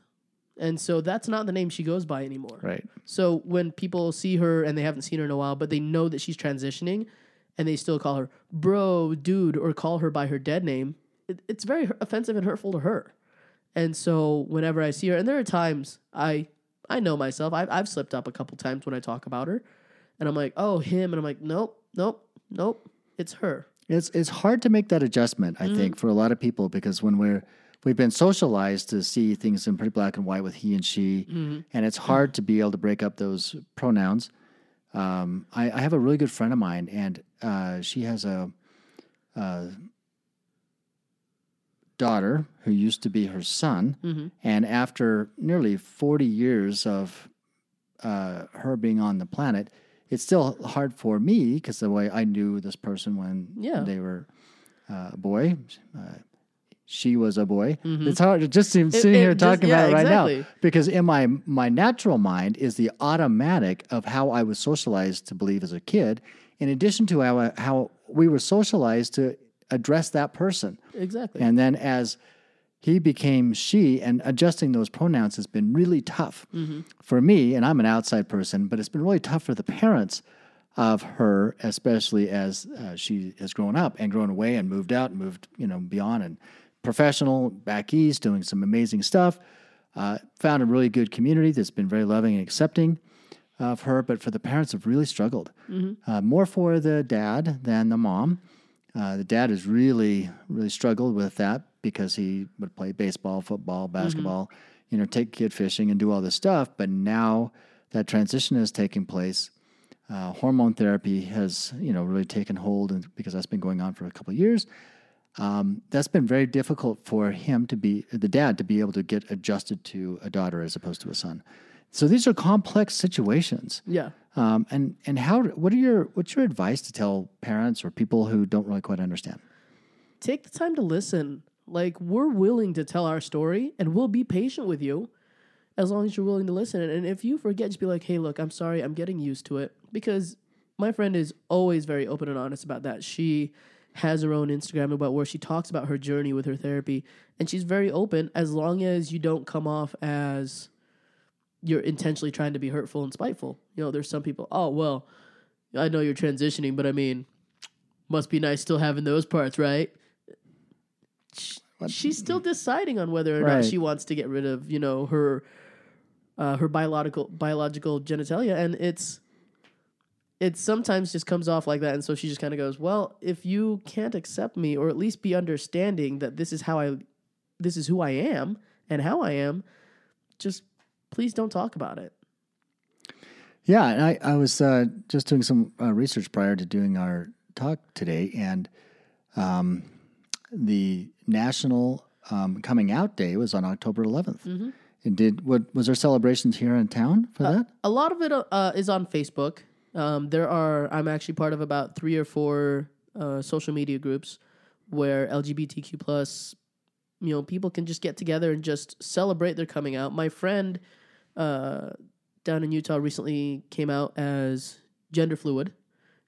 Speaker 3: And so that's not the name she goes by anymore.
Speaker 2: right.
Speaker 3: So when people see her and they haven't seen her in a while, but they know that she's transitioning and they still call her bro, dude, or call her by her dead name, it, it's very offensive and hurtful to her. And so whenever I see her, and there are times I I know myself, I've, I've slipped up a couple times when I talk about her, and I'm like, oh, him, and I'm like, nope, nope, nope, it's her.
Speaker 2: It's it's hard to make that adjustment, I think, for a lot of people because when we're we've been socialized to see things in pretty black and white with he and she, and it's hard to be able to break up those pronouns. Um, I, I have a really good friend of mine, and uh, she has a, a daughter who used to be her son, and after nearly forty years of uh, her being on the planet, it's still hard for me because the way I knew this person when
Speaker 3: Yeah.
Speaker 2: they were uh, a boy, uh, she was a boy. It's hard to just seem sitting
Speaker 3: Mm-hmm. it
Speaker 2: here
Speaker 3: just-
Speaker 2: talking
Speaker 3: yeah,
Speaker 2: about it right
Speaker 3: exactly.
Speaker 2: now because in my my natural mind is the automatic of how I was socialized to believe as a kid, in addition to how how we were socialized to address that person.
Speaker 3: Exactly.
Speaker 2: And then as he became she, and adjusting those pronouns has been really tough for me. And I'm an outside person, but it's been really tough for the parents of her, especially as uh, she has grown up and grown away and moved out and moved, you know, beyond and professional back east, doing some amazing stuff. Uh, found a really good community that's been very loving and accepting of her, but for the parents have really struggled. Uh, more for the dad than the mom. Uh, the dad has really, really struggled with that because he would play baseball, football, basketball, you know, take kid fishing and do all this stuff. But now that transition is taking place. Uh, hormone therapy has, you know, really taken hold, and because that's been going on for a couple of years. Um, that's been very difficult for him to be the dad to be able to get adjusted to a daughter as opposed to a son. So these are complex situations.
Speaker 3: yeah.
Speaker 2: Um, and and how what are your what's your advice to tell parents or people who don't really quite understand?
Speaker 3: take the time to listen. Like we're willing to tell our story and we'll be patient with you as long as you're willing to listen. And if you forget, just be like, hey, look, I'm sorry, I'm getting used to it. Because my friend is always very open and honest about that. She has her own Instagram about where she talks about her journey with her therapy. And she's very open as long as you don't come off as you're intentionally trying to be hurtful and spiteful. You know, there's some people, oh, well, I know you're transitioning, but I mean, must be nice still having those parts, right? Sh- She's still deciding on whether or
Speaker 2: Right.
Speaker 3: not she wants to get rid of, you know, her uh, her biological biological genitalia, and it's it sometimes just comes off like that, and so she just kind of goes, "Well, if you can't accept me, or at least be understanding that this is how I, this is who I am and how I am, just please don't talk about it."
Speaker 2: Yeah, and I, I was uh, just doing some uh, research prior to doing our talk today, and um, the National um, Coming Out Day was on October 11th. And did what was there celebrations here in town for that?
Speaker 3: a lot of it uh, is on Facebook. Um, there are I'm actually part of about three or four uh, social media groups where LGBTQ plus you know people can just get together and just celebrate their coming out. My friend uh, down in Utah recently came out as gender fluid.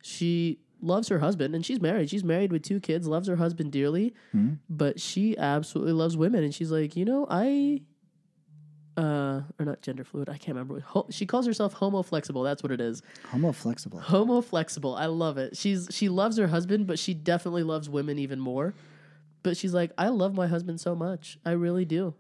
Speaker 3: She loves her husband and she's married. She's married with two kids, loves her husband dearly, but she absolutely loves women. And she's like, you know, I uh, or not gender fluid. I can't remember. Ho- she calls herself homo flexible. That's what it is.
Speaker 2: Homo flexible.
Speaker 3: Homo flexible. I love it. She's she loves her husband, but she definitely loves women even more. But she's like, I love my husband so much. I really do.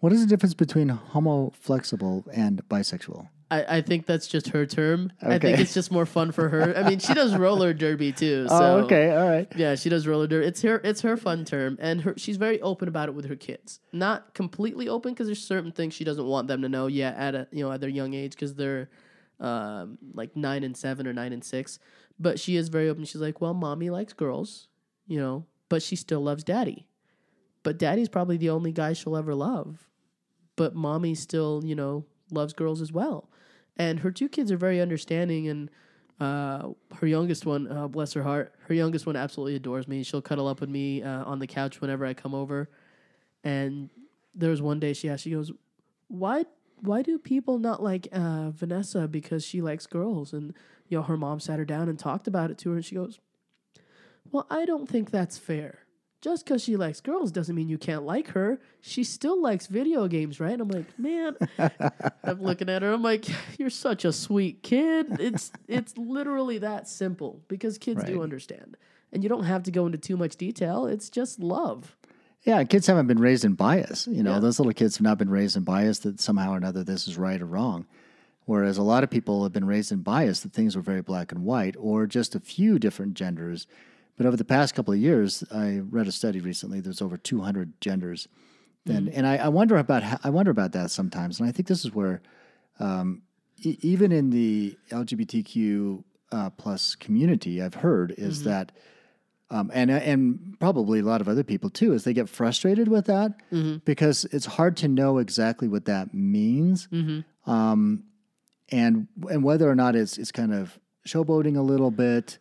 Speaker 2: What is the difference between homo flexible and bisexual?
Speaker 3: I, I think that's just her term. I think it's just more fun for her. I mean, she does roller derby too. *laughs* So
Speaker 2: oh, okay, all right.
Speaker 3: Yeah, she does roller derby. It's her it's her fun term, and her she's very open about it with her kids. Not completely open because there's certain things she doesn't want them to know yet at a you know at their young age because they're um, like nine and seven or nine and six. But she is very open. She's like, well, mommy likes girls, you know, but she still loves daddy. but daddy's probably the only guy she'll ever love. But mommy still, you know, loves girls as well. And her two kids are very understanding and uh, her youngest one, uh, bless her heart, her youngest one absolutely adores me. She'll cuddle up with me uh, on the couch whenever I come over. And there was one day she asked, she goes, "Why, why do people not like uh, Vanessa because she likes girls?" And you know, her mom sat her down and talked about it to her, and she goes, "Well, I don't think that's fair. Just because she likes girls doesn't mean you can't like her. She still likes video games, right?" And I'm like, "Man," *laughs* I'm looking at her. I'm like, "You're such a sweet kid. It's it's literally that simple because kids do understand." And you don't have to go into too much detail. It's just love.
Speaker 2: Yeah, kids haven't been raised in bias. You know,
Speaker 3: Yeah.
Speaker 2: those little kids have not been raised in bias that somehow or another this is right or wrong. Whereas a lot of people have been raised in bias that things were very black and white or just a few different genders. But over the past couple of years, I read a study recently. There's over 200 genders, and and I, I wonder about how, I wonder about that sometimes. And I think this is where um, e- even in the LGBTQ uh, plus community, I've heard is that um, and and probably a lot of other people too, is they get frustrated with that because it's hard to know exactly what that means, um, and and whether or not it's it's kind of showboating a little bit,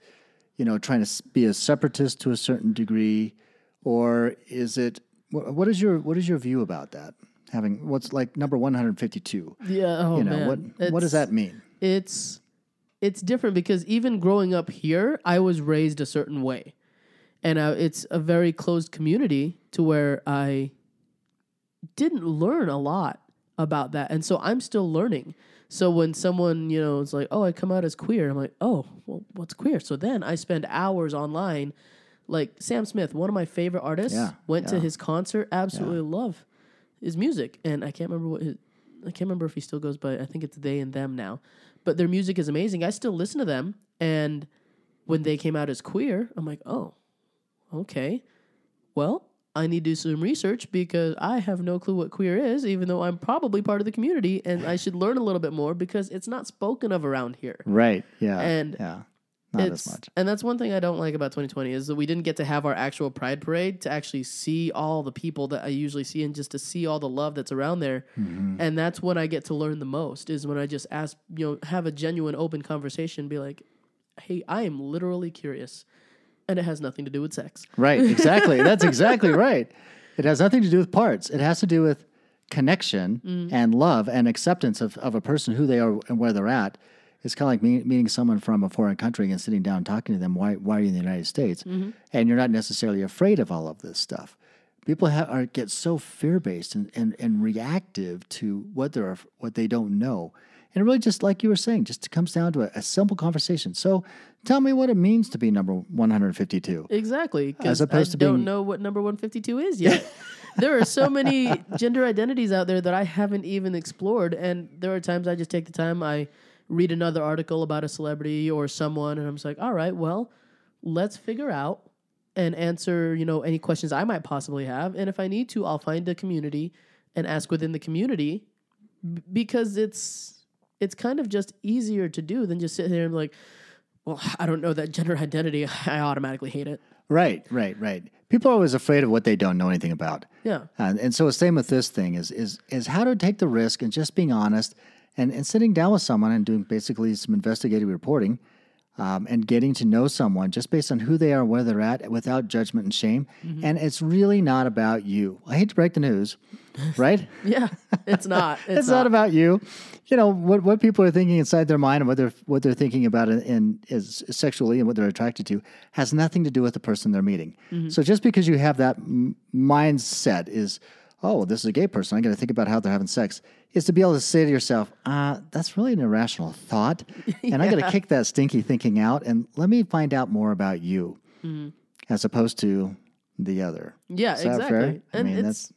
Speaker 2: you know, trying to be a separatist to a certain degree, or is it what is your what is your view about that? Having what's like number one hundred fifty two,
Speaker 3: Yeah. Oh
Speaker 2: you know
Speaker 3: man.
Speaker 2: what what does that mean?
Speaker 3: it's it's different because even growing up here, I was raised a certain way, and uh, it's a very closed community to where I didn't learn a lot about that, and so I'm still learning. So when someone you know is like, "Oh, I come out as queer," I'm like, "Oh, well, what's queer?" So then I spend hours online. Like Sam Smith, one of my favorite artists,
Speaker 2: Yeah,
Speaker 3: went to his concert. Absolutely love his music, and I can't remember what his. I can't remember if he still goes by. I think it's they and them now, but their music is amazing. I still listen to them, and when they came out as queer, I'm like, oh, okay. Well, I need to do some research because I have no clue what queer is, even though I'm probably part of the community, and I should learn a little bit more because it's not spoken of around here.
Speaker 2: Right? Yeah.
Speaker 3: And
Speaker 2: yeah. Not as much.
Speaker 3: And that's one thing I don't like about 2020 is that we didn't get to have our actual pride parade to actually see all the people that I usually see and just to see all the love that's around there.
Speaker 2: Mm-hmm.
Speaker 3: And that's when I get to learn the most is when I just ask, you know, have a genuine open conversation, be like, "Hey, I am literally curious." And it has nothing to do with sex.
Speaker 2: Right, exactly. *laughs* That's exactly right. It has nothing to do with parts. It has to do with connection
Speaker 3: Mm.
Speaker 2: and love and acceptance of, of a person, who they are and where they're at. It's kind of like me, meeting someone from a foreign country and sitting down and talking to them. Why, why are you in the United States?
Speaker 3: Mm-hmm.
Speaker 2: And you're not necessarily afraid of all of this stuff. People have, are get so fear based and, and, and reactive to what they're what they don't know. And really, just like you were saying, just comes down to a, a simple conversation. So, tell me what it means to be number 152.
Speaker 3: Exactly.
Speaker 2: As opposed
Speaker 3: I
Speaker 2: to
Speaker 3: don't
Speaker 2: being-
Speaker 3: know what number 152 is yet. *laughs* there are so many gender identities out there that I haven't even explored. And there are times I just take the time, I read another article about a celebrity or someone, and I'm just like, all right, well, let's figure out and answer, you know, any questions I might possibly have. And if I need to, I'll find a community and ask within the community because it's it's kind of just easier to do than just sit there and be like, well, I don't know that gender identity. I automatically hate it.
Speaker 2: Right, right, right. People are always afraid of what they don't know anything about.
Speaker 3: Yeah.
Speaker 2: And, and so the same with this thing is is is how to take the risk and just being honest and, and sitting down with someone and doing basically some investigative reporting um, and getting to know someone just based on who they are, where they're at, without judgment and shame. And it's really not about you. I hate to break the news, right? *laughs*
Speaker 3: Yeah. It's not. *laughs* It's,
Speaker 2: it's not. about you. You know what what people are thinking inside their mind and what they're what they're thinking about in, in is sexually and what they're attracted to has nothing to do with the person they're meeting. So just because you have that m- mindset is, oh, this is a gay person, I got to think about how they're having sex. Is to be able to say to yourself, uh, that's really an irrational thought, *laughs* and I got to kick that stinky thinking out and let me find out more about you, as opposed to the other.
Speaker 3: Yeah,
Speaker 2: Is that
Speaker 3: exactly. And
Speaker 2: mean,
Speaker 3: it's
Speaker 2: that's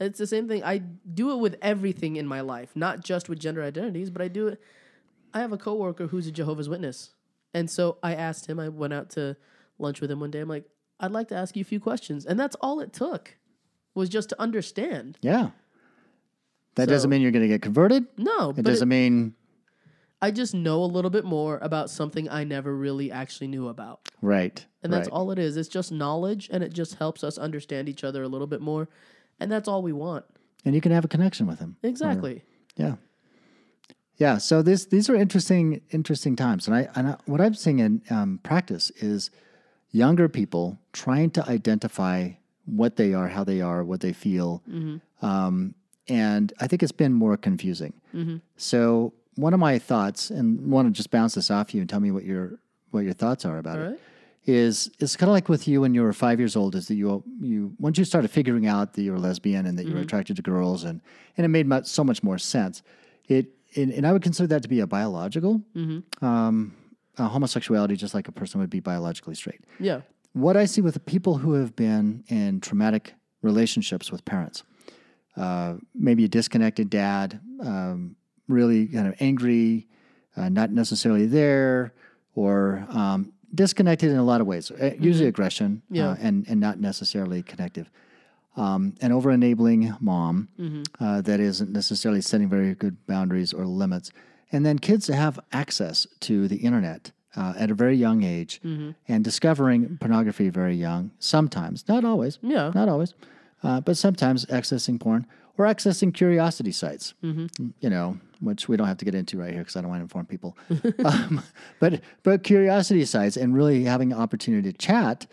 Speaker 3: it's the same thing. I do it with everything in my life, not just with gender identities, but I do it. I have a coworker who's a Jehovah's Witness, and so I asked him. I went out to lunch with him one day. I'm like, I'd like to ask you a few questions, and that's all it took, was just to understand.
Speaker 2: yeah. That
Speaker 3: So-
Speaker 2: doesn't mean you're going to get converted.
Speaker 3: No,
Speaker 2: It doesn't
Speaker 3: it-
Speaker 2: mean
Speaker 3: I just know a little bit more about something I never really actually knew about.
Speaker 2: Right.
Speaker 3: And that's
Speaker 2: right.
Speaker 3: all it is. It's just knowledge and it just helps us understand each other a little bit more. And that's all we want.
Speaker 2: And you can have a connection with him.
Speaker 3: Exactly.
Speaker 2: Yeah. Yeah. So this these are interesting interesting times, and I and I, what I'm seeing in um, practice is younger people trying to identify what they are, how they are, what they feel, um, and I think it's been more confusing. So one of my thoughts, and want to just bounce this off you and tell me what your what your thoughts are about
Speaker 3: All
Speaker 2: it
Speaker 3: right.
Speaker 2: is it's kind of like with you when you were five years old is that you you once you started figuring out that you were lesbian and that you were attracted to girls and and it made much, so much more sense it and, and I would consider that to be a biological um, uh, homosexuality just like a person would be biologically straight
Speaker 3: Yeah.
Speaker 2: What I see with the people who have been in traumatic relationships with parents, uh, maybe a disconnected dad, um, really kind of angry, uh, not necessarily there, or um, disconnected in a lot of ways, uh, usually aggression
Speaker 3: Yeah.
Speaker 2: uh, and, and not necessarily connective. Um, an over enabling mom uh, that isn't necessarily setting very good boundaries or limits. And then kids that have access to the internet uh, at a very young age and discovering pornography very young, sometimes, not always,
Speaker 3: Yeah.
Speaker 2: not always, uh, but sometimes accessing porn or accessing curiosity sites, you know, which we don't have to get into right here because I don't want to inform people. *laughs* um, but but curiosity sites and really having an opportunity to chat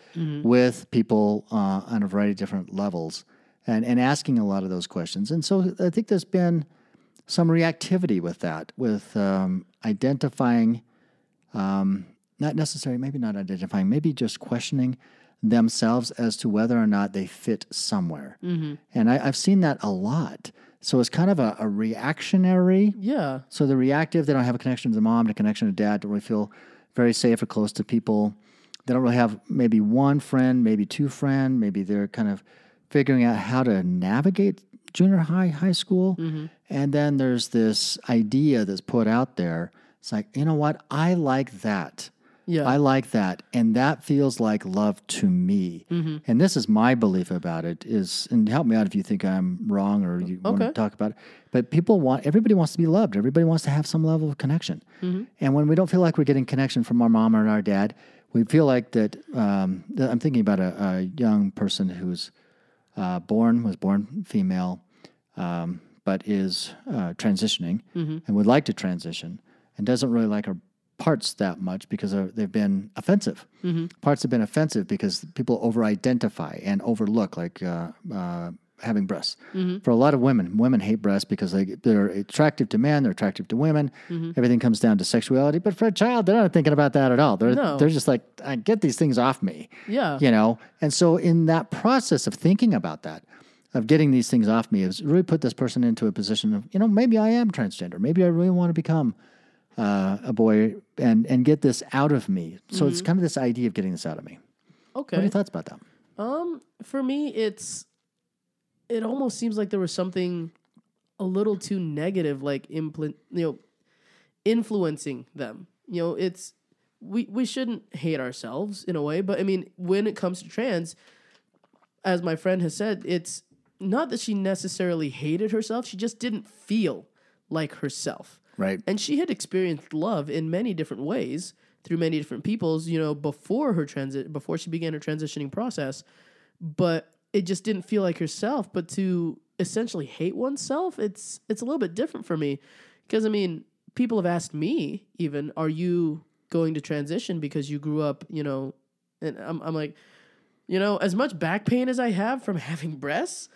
Speaker 2: with people uh, on a variety of different levels and, and asking a lot of those questions. And so I think there's been some reactivity with that, with um, identifying, um, not necessarily, maybe not identifying, maybe just questioning themselves as to whether or not they fit somewhere. And I, I've seen that a lot. So it's kind of a, a reactionary.
Speaker 3: Yeah.
Speaker 2: So the reactive, they don't have a connection to the mom, a connection to dad, don't really feel very safe or close to people. They don't really have maybe one friend, maybe two friend, maybe they're kind of figuring out how to navigate junior high, high school. And then there's this idea that's put out there. It's like, you know what? I like that.
Speaker 3: Yeah.
Speaker 2: I like that. And that feels like love to me. And this is my belief about it is, and help me out if you think I'm wrong or you want to talk about it. But people want, everybody wants to be loved. Everybody wants to have some level of connection. And when we don't feel like we're getting connection from our mom or our dad, we feel like that. Um, that I'm thinking about a, a young person who's uh, born, was born female, um, but is uh, transitioning and would like to transition and doesn't really like her parts that much because they've been offensive. Parts have been offensive because people over identify and overlook, like uh, uh, having breasts. For a lot of women, women hate breasts because they, they're attractive to men, they're attractive to women. Everything comes down to sexuality. But for a child, they're not thinking about that at all. They're,
Speaker 3: No.
Speaker 2: they're just like, I get these things off me
Speaker 3: Yeah.
Speaker 2: you know and so in that process of thinking about that of getting these things off me is really put this person into a position of you know maybe i am transgender maybe i really want to become uh, a boy and and get this out of me so it's kind of this idea of getting this out of me Okay. what are your thoughts about that
Speaker 3: Um, for me, it's it almost seems like there was something a little too negative, like implant, you know, influencing them. You know, it's we we shouldn't hate ourselves in a way, but I mean, when it comes to trans, as my friend has said, it's not that she necessarily hated herself; she just didn't feel like herself.
Speaker 2: Right
Speaker 3: And she had experienced love in many different ways through many different peoples, you know, before her transit before she began her transitioning process. But it just didn't feel like herself. But to essentially hate oneself, it's it's a little bit different for me. Because I mean, people have asked me even, are you going to transition because you grew up, you know, and I'm I'm like, you know, as much back pain as I have from *laughs* having breasts,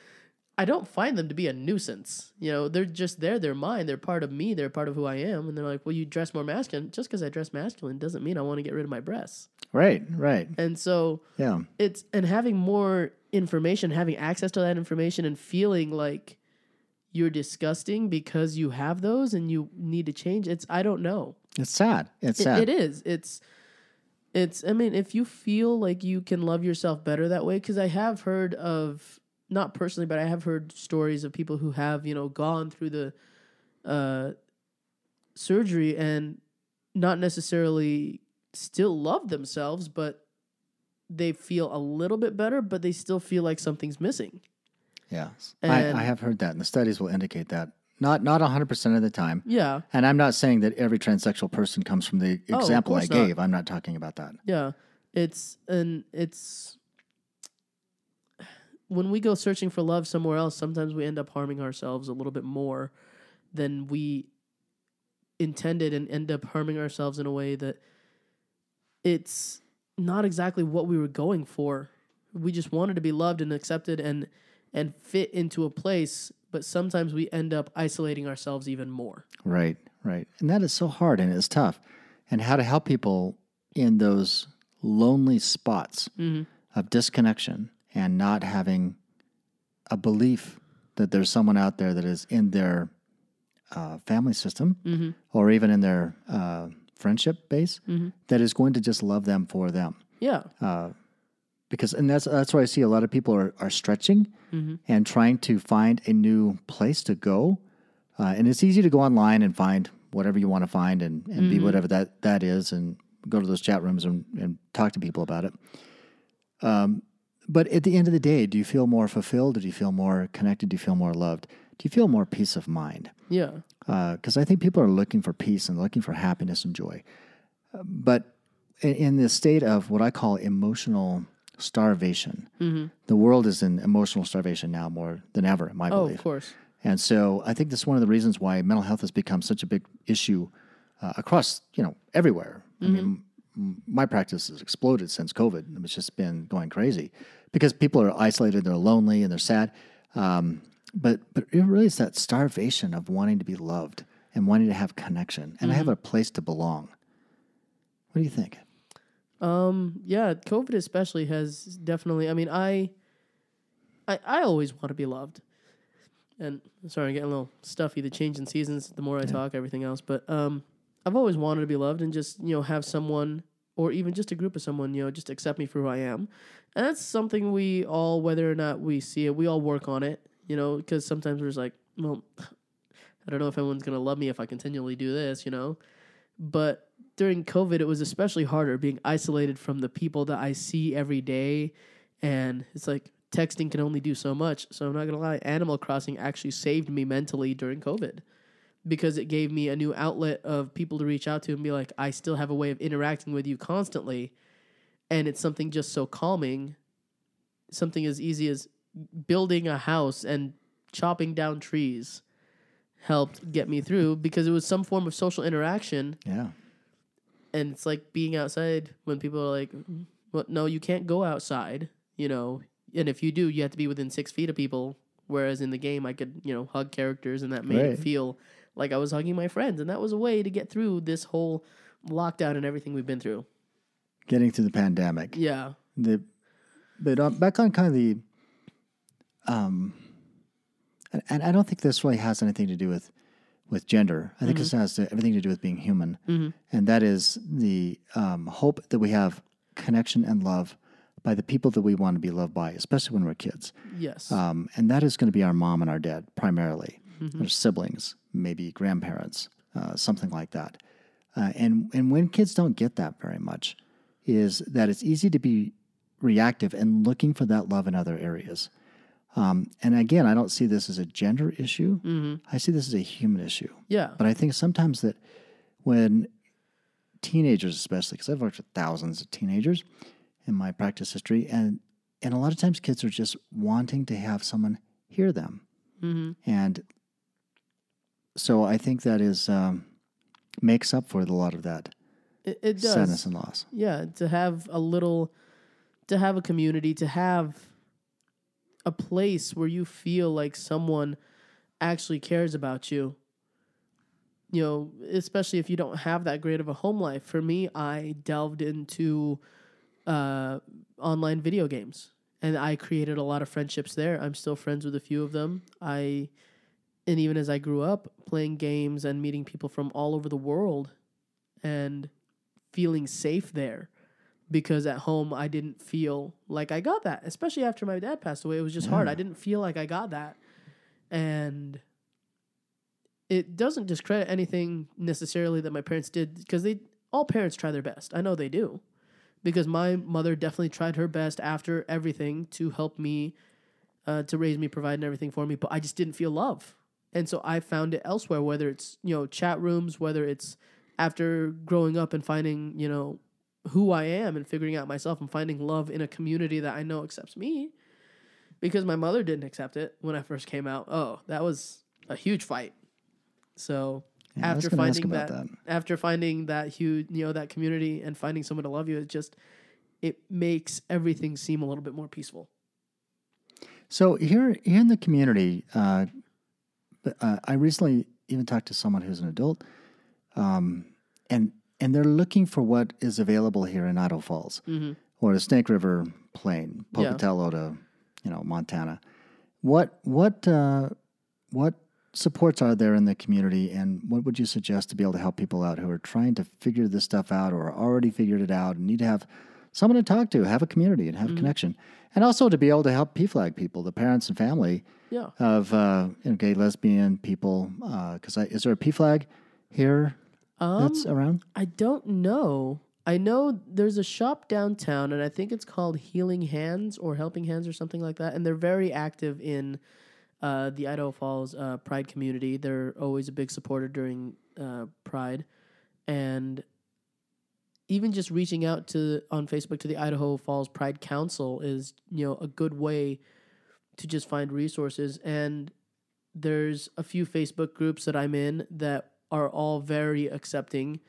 Speaker 3: I don't find them to be a nuisance. You know, they're just there. They're mine. They're part of me. They're part of who I am. And they're like, well, you dress more masculine. Just because I dress masculine doesn't mean I want to get rid of my breasts.
Speaker 2: right right
Speaker 3: And so
Speaker 2: yeah
Speaker 3: it's, and having more information, having access to that information and feeling like you're disgusting because you have those and you need to change. It's, I don't know.
Speaker 2: it's sad it's
Speaker 3: It-
Speaker 2: sad
Speaker 3: it is. It's it's I mean, if you feel like you can love yourself better that way cuz I have heard of not personally, but I have heard stories of people who have, you know, gone through the uh surgery and not necessarily still love themselves, but they feel a little bit better, but they still feel like something's missing.
Speaker 2: yeah I, I have heard that and the studies will indicate that Not not 100% of the time.
Speaker 3: Yeah,
Speaker 2: And I'm not saying that every transsexual person comes from the
Speaker 3: Oh,
Speaker 2: example I
Speaker 3: course not.
Speaker 2: gave. I'm not talking about that.
Speaker 3: yeah. It's and it's when we go searching for love somewhere else. Sometimes we end up harming ourselves a little bit more than we intended, and end up harming ourselves in a way that it's not exactly what we were going for. We just wanted to be loved and accepted and and fit into a place, but sometimes we end up isolating ourselves even more.
Speaker 2: Right, right. And that is so hard and it's tough. And how to help people in those lonely spots mm-hmm. of disconnection and not having a belief that there's someone out there that is in their uh, family system or even in their uh, friendship base that is going to just love them for them.
Speaker 3: Yeah.
Speaker 2: because and that's that's why I see a lot of people are are stretching and trying to find a new place to go, uh, and it's easy to go online and find whatever you want to find and, and be whatever that that is, and go to those chat rooms and, and talk to people about it. Um, but at the end of the day, do you feel more fulfilled? Do you feel more connected? Do you feel more loved? Do you feel more peace of mind?
Speaker 3: Yeah.
Speaker 2: because I think people are looking for peace and looking for happiness and joy. Uh, But in, in this state of what I call emotional starvation, the world is in emotional starvation now more than ever, in my
Speaker 3: Oh,
Speaker 2: belief.
Speaker 3: of course.
Speaker 2: And so I think that's one of the reasons why mental health has become such a big issue uh, across, you know, everywhere. I mean, my practice has exploded since COVID. It's just been going crazy because people are isolated, they're lonely, and they're sad. Um, but but it really is that starvation of wanting to be loved and wanting to have connection and have a place to belong. What do you think?
Speaker 3: Um, yeah, COVID especially has definitely. I mean, I, I, I always want to be loved, and sorry, I'm getting a little stuffy. The change in seasons, the more I talk, everything else. But um, I've always wanted to be loved and just you know have someone or even just a group of someone you know just accept me for who I am, and that's something we all, whether or not we see it, we all work on it. You know, because sometimes we're just like, well, I don't know if anyone's gonna love me if I continually do this. You know, but during COVID, it was especially harder being isolated from the people that I see every day. And it's like texting can only do so much. So I'm not going to lie, Animal Crossing actually saved me mentally during COVID because it gave me a new outlet of people to reach out to and be like, I still have a way of interacting with you constantly. And it's something just so calming, something as easy as building a house and chopping down trees helped get me through because it was some form of social interaction
Speaker 2: Yeah.
Speaker 3: and it's like being outside when people are like, mm, "Well, no, you can't go outside," you know. And if you do, you have to be within six feet of people. Whereas in the game, I could, you know, hug characters, and that made
Speaker 2: Right.
Speaker 3: it feel like I was hugging my friends, and that was a way to get through this whole lockdown and everything we've been through.
Speaker 2: Getting through the pandemic.
Speaker 3: Yeah,
Speaker 2: the but uh, back on kind of the um and, and I don't think this really has anything to do with with gender. I think this has to, everything to do with being human, and that is the um, hope that we have connection and love by the people that we want to be loved by, especially when we're kids.
Speaker 3: yes,
Speaker 2: Um, and that is going to be our mom and our dad primarily, our siblings, maybe grandparents, uh, something like that. Uh, and and when kids don't get that very much, is that it's easy to be reactive and looking for that love in other areas. Um, and again, I don't see this as a gender issue. I see this as a human issue.
Speaker 3: yeah,
Speaker 2: But I think sometimes that when teenagers, especially, because I've worked with thousands of teenagers in my practice history, and and a lot of times kids are just wanting to have someone hear them, and so I think that is um, makes up for a lot of that
Speaker 3: it, it does.
Speaker 2: sadness and loss.
Speaker 3: Yeah, to have a little, to have a community, to have a place where you feel like someone actually cares about you. You know, especially if you don't have that great of a home life. For me, I delved into uh, online video games and I created a lot of friendships there. I'm still friends with a few of them. I, and even as I grew up playing games and meeting people from all over the world and feeling safe there because at home I didn't feel like I got that, especially after my dad passed away. It was just hard. I didn't feel like I got that. And it doesn't discredit anything necessarily that my parents did because they all parents try their best. I know they do. Because my mother definitely tried her best after everything to help me uh, to raise me, provide and everything for me, but I just didn't feel love. And so I found it elsewhere. Whether it's you know chat rooms, whether it's after growing up and finding you know who I am and figuring out myself and finding love in a community that I know accepts me. Because my mother didn't accept it when I first came out. Oh, that was a huge fight. So
Speaker 2: Yeah,
Speaker 3: after finding that,
Speaker 2: that.
Speaker 3: after finding that huge you know that community and finding someone to love you, it just it makes everything seem a little bit more peaceful.
Speaker 2: So here, here in the community, uh, but, uh, I recently even talked to someone who's an adult, um, and and they're looking for what is available here in Idaho Falls or the Snake River Plain,
Speaker 3: Yeah.
Speaker 2: Pocatello to you know Montana. What what uh, what supports are there in the community, and what would you suggest to be able to help people out who are trying to figure this stuff out or already figured it out and need to have someone to talk to, have a community, and have a connection, and also to be able to help PFLAG people, the parents and family
Speaker 3: Yeah.
Speaker 2: of uh, you know, gay, lesbian people. Because is there a PFLAG here
Speaker 3: Um,
Speaker 2: that's around?
Speaker 3: I don't know. I know there's a shop downtown, and I think it's called Healing Hands or Helping Hands or something like that. And they're very active in uh, the Idaho Falls uh, Pride community. They're always a big supporter during uh, Pride, and even just reaching out to on Facebook to the Idaho Falls Pride Council is you know a good way to just find resources. And there's a few Facebook groups that I'm in that are all very accepting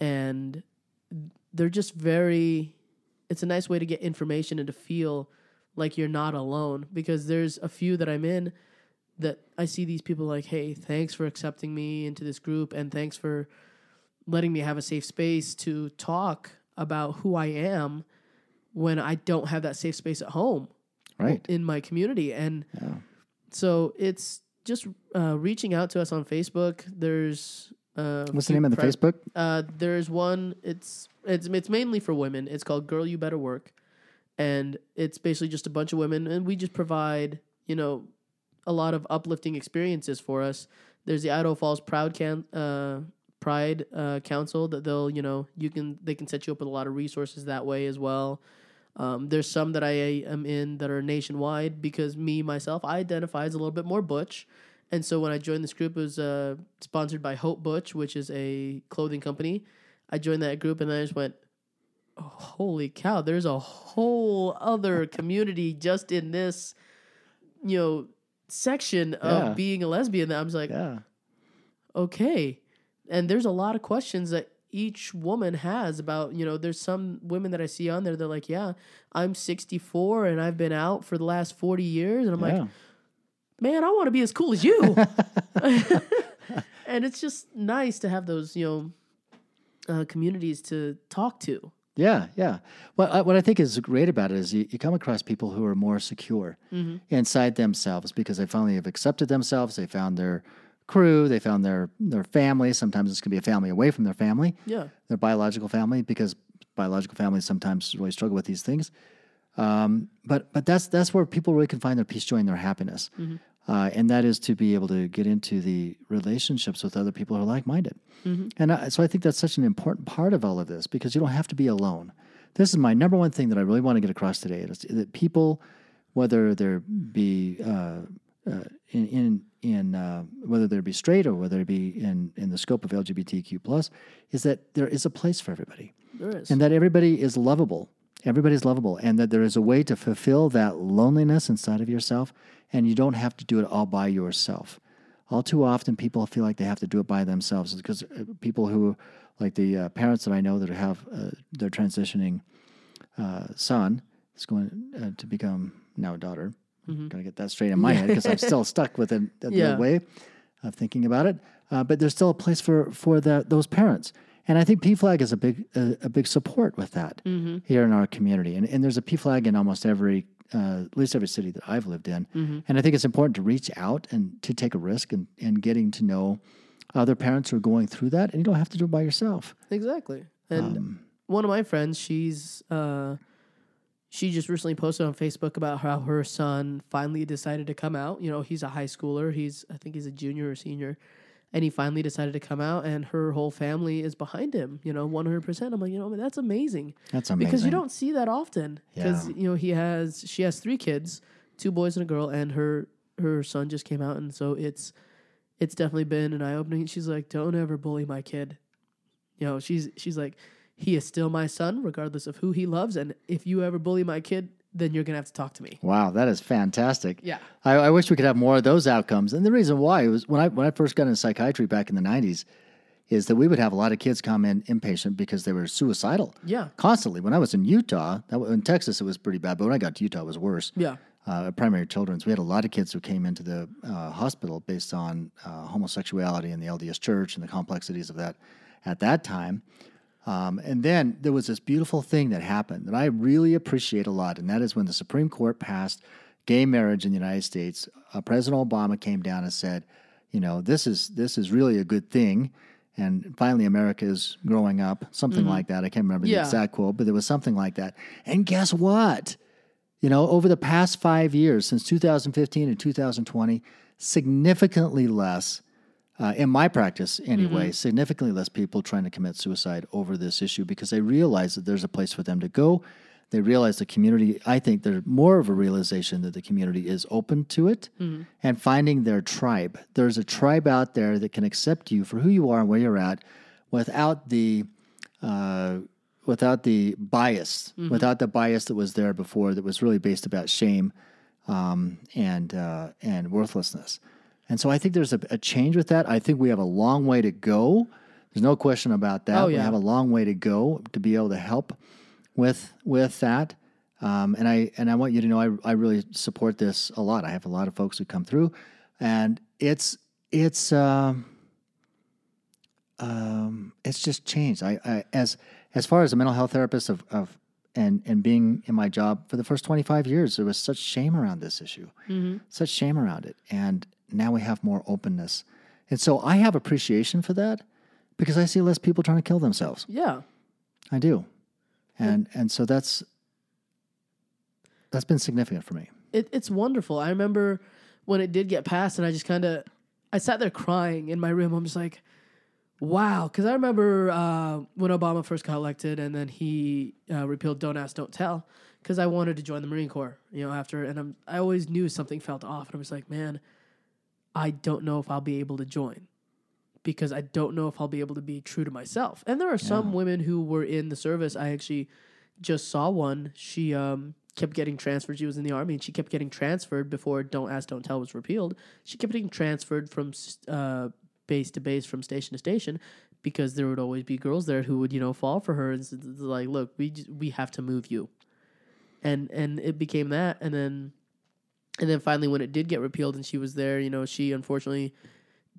Speaker 3: and they're just very it's a nice way to get information and to feel like you're not alone because there's a few that I'm in that I see these people like, "Hey, thanks for accepting me into this group and thanks for letting me have a safe space to talk about who I am when I don't have that safe space at home
Speaker 2: Right.
Speaker 3: in my community." And
Speaker 2: Yeah.
Speaker 3: so it's just uh, reaching out to us on Facebook. There's uh,
Speaker 2: What's the name of the
Speaker 3: pri-
Speaker 2: Facebook?
Speaker 3: uh, there's one. It's it's it's mainly for women. It's called Girl You Better Work, and it's basically just a bunch of women, and we just provide you know a lot of uplifting experiences for us. There's the Idaho Falls Proud Can uh, Pride uh, Council that they'll you know you can they can set you up with a lot of resources that way as well. Um, there's some that I am in that are nationwide because me myself I identify as a little bit more butch, and so when I joined this group, it was uh, sponsored by Haute Butch, which is a clothing company. I joined that group and I just went, oh, holy cow! There's a whole other *laughs* community just in this, you know, section of being a lesbian. That I'm like,
Speaker 2: Yeah.
Speaker 3: okay. And there's a lot of questions that each woman has about, you know, there's some women that I see on there, they're like, yeah, I'm 64 and I've been out for the last 40 years. And I'm
Speaker 2: yeah.
Speaker 3: like, man, I want to be as cool as you. *laughs* *laughs* and it's just nice to have those, you know, uh, communities to talk to.
Speaker 2: Yeah, yeah. Well, I, what I think is great about it is you, you come across people who are more secure inside themselves because they finally have accepted themselves. They found their crew. They found their their family. Sometimes it's going to be a family away from their family,
Speaker 3: Yeah.
Speaker 2: their biological family, because biological families sometimes really struggle with these things. Um, but but that's that's where people really can find their peace, joy, and their happiness, uh, and that is to be able to get into the relationships with other people who are like minded. And I, so I think that's such an important part of all of this because you don't have to be alone. This is my number one thing that I really want to get across today is that people, whether there be uh, uh, in in, in uh, whether they be straight or whether it be in in the scope of LGBTQ plus, is that there is a place for everybody
Speaker 3: There is.
Speaker 2: and that everybody is lovable. Everybody's lovable, and that there is a way to fulfill that loneliness inside of yourself, and you don't have to do it all by yourself. All too often, people feel like they have to do it by themselves because uh, people who, like the uh, parents that I know that have uh, their transitioning uh, son is going uh, to become now a daughter.
Speaker 3: Mm-hmm.
Speaker 2: Got to get that straight in my head because I'm *laughs* still stuck with it that
Speaker 3: Yeah.
Speaker 2: way of thinking about it. Uh, but there's still a place for for the, those parents, and I think PFLAG is a big a, a big support with that
Speaker 3: Mm-hmm.
Speaker 2: here in our community. And and there's a PFLAG in almost every uh, at least every city that I've lived in.
Speaker 3: Mm-hmm.
Speaker 2: And I think it's important to reach out and to take a risk and, and getting to know other parents who are going through that. And you don't have to do it by yourself.
Speaker 3: Exactly. And
Speaker 2: Um,
Speaker 3: one of my friends, she's uh, she just recently posted on Facebook about how her son finally decided to come out. You know, he's a high schooler. He's I think he's a junior or senior. And he finally decided to come out, and her whole family is behind him. You know, one hundred percent. I'm like, you know, that's amazing
Speaker 2: That's amazing.
Speaker 3: because you don't see that often. Because
Speaker 2: Yeah.
Speaker 3: you know, he has she has three kids, two boys and a girl, and her her son just came out, and so it's it's definitely been an eye opening. She's like, don't ever bully my kid. You know, she's she's like, he is still my son, regardless of who he loves, and if you ever bully my kid, then you're gonna have to talk to me.
Speaker 2: Wow, that is fantastic.
Speaker 3: Yeah.
Speaker 2: I, I wish we could have more of those outcomes. And the reason why was when I when I first got into psychiatry back in the '90s, is that we would have a lot of kids come in inpatient because they were suicidal.
Speaker 3: Yeah.
Speaker 2: Constantly. When I was in Utah, that, wa- in Texas it was pretty bad, but when I got to Utah, it was worse.
Speaker 3: Yeah.
Speaker 2: Uh, at primary children's, we had a lot of kids who came into the uh, hospital based on uh, homosexuality and the LDS Church and the complexities of that at that time. Um, and then there was this beautiful thing that happened that I really appreciate a lot, and that is when the Supreme Court passed gay marriage in the United States. Uh, President Obama came down and said, "You know, this is this is really a good thing." And finally, America is growing up, something like that. I can't remember the exact quote, but there was something like that. And guess what? You know, over the past five years, since 2015 and 2020, significantly less, uh, in my practice anyway, significantly less people trying to commit suicide over this issue because they realize that there's a place for them to go. They realize the community, I think there's more of a realization that the community is open to it and finding their tribe. There's a tribe out there that can accept you for who you are and where you're at without the uh, without the bias, without the bias that was there before, that was really based about shame um, and uh, and worthlessness. And so I think there's a, a change with that. I think we have a long way to go. There's no question about that.
Speaker 3: Oh,
Speaker 2: We have a long way to go to be able to help with with that. Um, and I and I want you to know I, I really support this a lot. I have a lot of folks who come through, and it's it's um, um, it's just changed. I, I as as far as a mental health therapist of, of and and being in my job for the first 25 years, there was such shame around this issue, such shame around it, and now we have more openness, and so I have appreciation for that because I see less people trying to kill themselves.
Speaker 3: Yeah.
Speaker 2: I do, and and so that's that's been significant for me.
Speaker 3: it, it's wonderful. I remember when it did get passed, and I just kind of, I sat there crying in my room. I'm just like, wow, because I remember uh, when Obama first got elected, and then he uh, repealed "Don't Ask, Don't Tell," because I wanted to join the Marine Corps. You know, after, and I'm, I always knew something felt off, and I was like, man, I don't know if I'll be able to join. Because I don't know if I'll be able to be true to myself. And there are some women who were in the service. I actually just saw one. She um, kept getting transferred. She was in the army, and she kept getting transferred before "Don't Ask, Don't Tell" was repealed. She kept getting transferred from uh, base to base, from station to station, because there would always be girls there who would, you know, fall for her and like, "Look, we j- we have to move you," and and it became that, and then and then finally, when it did get repealed, and she was there, you know, she unfortunately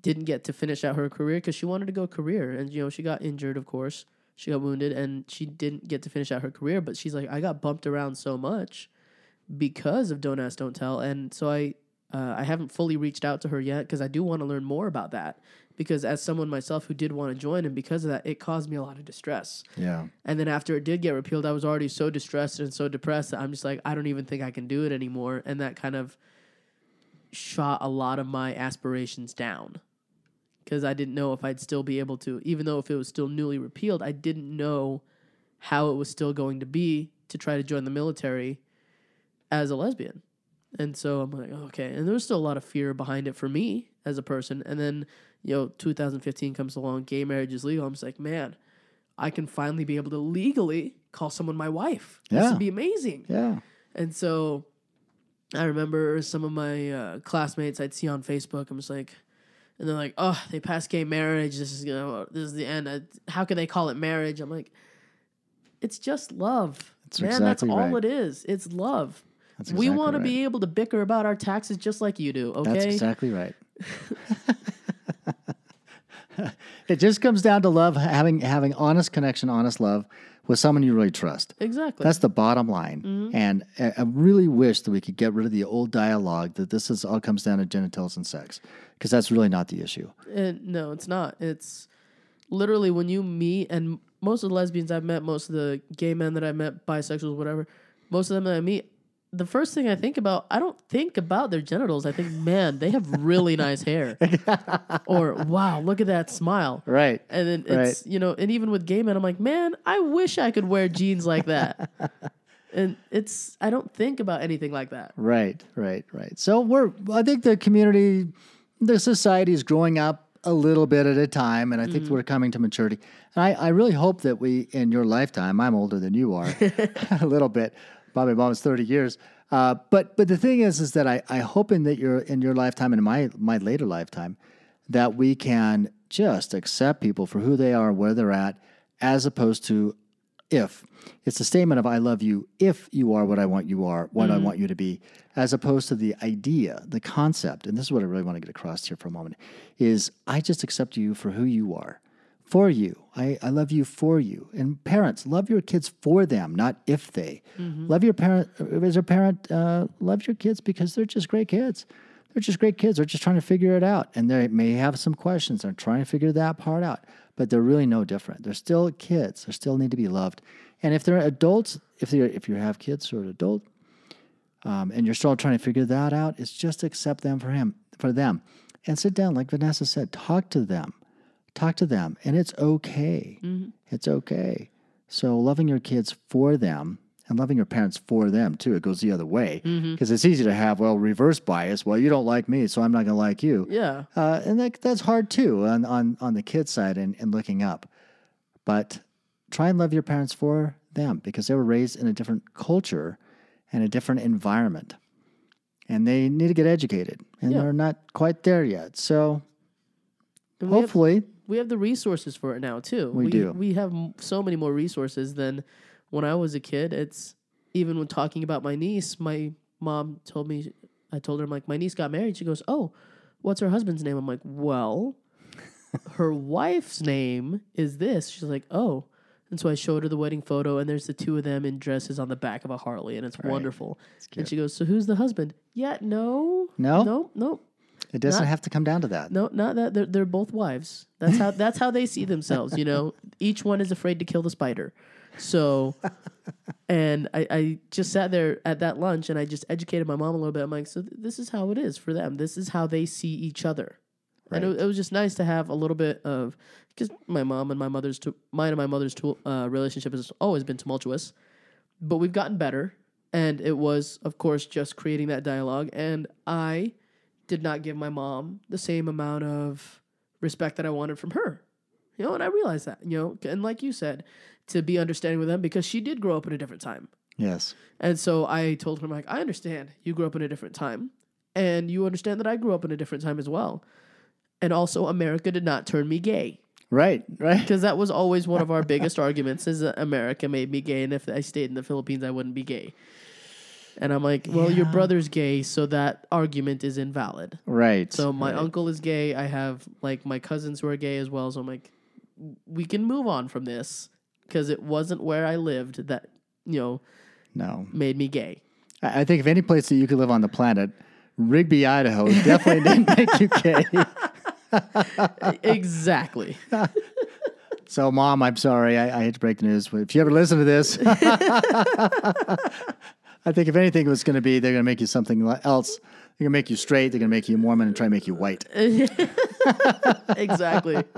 Speaker 3: didn't get to finish out her career because she wanted to go career, and you know, she got injured, of course. She got wounded and she didn't get to finish out her career but she's like i got bumped around so much because of don't ask don't tell. And so i uh, i haven't fully reached out to her yet because i do want to learn more about that. Because as someone myself who did want to join and because of that it caused me a lot of distress.
Speaker 2: Yeah,
Speaker 3: and then after it did get repealed i was already so distressed and so depressed that i'm just like i don't even think i can do it anymore. And that kind of shot a lot of my aspirations down. Because I didn't know if I'd still be able to, even though if it was still newly repealed, I didn't know how it was still going to be to try to join the military as a lesbian. And so I'm like, okay. And there was still a lot of fear behind it for me as a person. And then, you know, 2015 comes along, gay marriage is legal. I'm just like, man, I can finally be able to legally call someone my wife.
Speaker 2: Yeah.
Speaker 3: This would be amazing.
Speaker 2: yeah,
Speaker 3: And so I remember some of my uh, classmates I'd see on Facebook. I'm just like, and they're like, "Oh, they passed gay marriage. This is you know, this is the end. Uh, How can they call it marriage?" I'm like, "It's just love,
Speaker 2: That's
Speaker 3: man.
Speaker 2: exactly
Speaker 3: that's all
Speaker 2: right.
Speaker 3: it is. It's love.
Speaker 2: That's
Speaker 3: we
Speaker 2: exactly
Speaker 3: want to be able to bicker about our taxes just like you do. Okay,
Speaker 2: That's exactly right. *laughs* *laughs* it just comes down to love, having having honest connection, honest love with someone you really trust.
Speaker 3: exactly.
Speaker 2: That's the bottom line.
Speaker 3: Mm-hmm.
Speaker 2: And I, I really wish that we could get rid of the old dialogue that this is all comes down to genitals and sex, because that's really not the issue.
Speaker 3: And no, it's not. It's literally when you meet, and most of the lesbians I've met, most of the gay men that I met, bisexuals, whatever, most of them that I meet, the first thing I think about, I don't think about their genitals. I think, man, they have really nice hair. *laughs* or, wow, look at that smile.
Speaker 2: Right.
Speaker 3: And then it's, you know, and even with gay men, I'm like, man, I wish I could wear jeans like that. *laughs* and it's, I don't think about anything like that.
Speaker 2: Right, right, right. So we're I think the community the society is growing up a little bit at a time, and I think mm. we're coming to maturity. And I, I really hope that we, in your lifetime, I'm older than you are, *laughs* a little bit. Bobby Mom's 30 years. Uh, but but the thing is, is that I, I hope in that you're in your lifetime and in my my later lifetime, that we can just accept people for who they are, where they're at, as opposed to if. It's a statement of I love you if you are what I want you are, what I want you to be, as opposed to the idea, the concept, and this is what I really want to get across here for a moment, is I just accept you for who you are. For you. I, I love you for you. And parents, love your kids for them, not if they. Love your parent as a parent, uh, love your kids because they're just great kids. They're just great kids. They're just trying to figure it out. And they may have some questions. They're trying to figure that part out. But they're really no different. They're still kids. They still need to be loved. And if they're adults, if they if you have kids who are adult, um, and you're still trying to figure that out, it's just accept them for him, for them, and sit down, like Vanessa said, talk to them, talk to them, and it's okay. It's okay. So loving your kids for them and loving your parents for them too. It goes the other way because it's easy to have well reverse bias. Well, you don't like me, so I'm not going to like you.
Speaker 3: Yeah.
Speaker 2: Uh, and that, that's hard too on, on, on the kid side and, and looking up. But try and love your parents for them because they were raised in a different culture and a different environment. And they need to get educated. And
Speaker 3: Yeah.
Speaker 2: they're not quite there yet. So
Speaker 3: have-
Speaker 2: hopefully,
Speaker 3: we have the resources for it now too.
Speaker 2: We do.
Speaker 3: We have m- so many more resources than when I was a kid. It's even when talking about my niece, my mom told me, I told her, I'm like, my niece got married. She goes, Oh, what's her husband's name? I'm like, Well, *laughs* her wife's name is this. She's like, Oh. And so I showed her the wedding photo, and there's the two of them in dresses on the back of a Harley, and it's wonderful. And she goes, So who's the husband? Yeah, no.
Speaker 2: No?
Speaker 3: No, no.
Speaker 2: It doesn't
Speaker 3: Not-
Speaker 2: have to come down to that.
Speaker 3: No, not that they're they're both wives. That's how that's how they see themselves. You know, *laughs* each one is afraid to kill the spider. So, and I, I just sat there at that lunch and I just educated my mom a little bit. I'm like, so th- this is how it is for them. This is how they see each other. And it, it was just nice to have a little bit of because my mom and my mother's tu- mine and my mother's tu- uh, relationship has always been tumultuous, but we've gotten better. And it was, of course, just creating that dialogue. And I did not give my mom the same amount of respect that I wanted from her. You know, and I realized that, you know, and like you said, to be understanding with them because she did grow up in a different time.
Speaker 2: Yes.
Speaker 3: And so I told her, I'm like, I understand you grew up in a different time, and you understand that I grew up in a different time as well. And also, America did not turn me gay
Speaker 2: Right. Right.
Speaker 3: because that was always one of our *laughs* biggest arguments: is that America made me gay, and if I stayed in the Philippines, I wouldn't be gay. And I'm like, well, your brother's gay, so that argument is invalid.
Speaker 2: Right.
Speaker 3: So my
Speaker 2: right.
Speaker 3: uncle is gay. I have like my cousins who are gay as well. So I'm like, we can move on from this because it wasn't where I lived that you know
Speaker 2: No.
Speaker 3: made me gay.
Speaker 2: I I think if any place that you could live on the planet, Rigby, Idaho definitely didn't *laughs* make you gay. *laughs*
Speaker 3: exactly.
Speaker 2: So, Mom, I'm sorry. I, I hate to break the news. But if you ever listen to this, *laughs* I think if anything it was going to be, they're going to make you something else. They're going to make you straight. They're going to make you Mormon and try to make you white. *laughs*
Speaker 3: exactly. *laughs*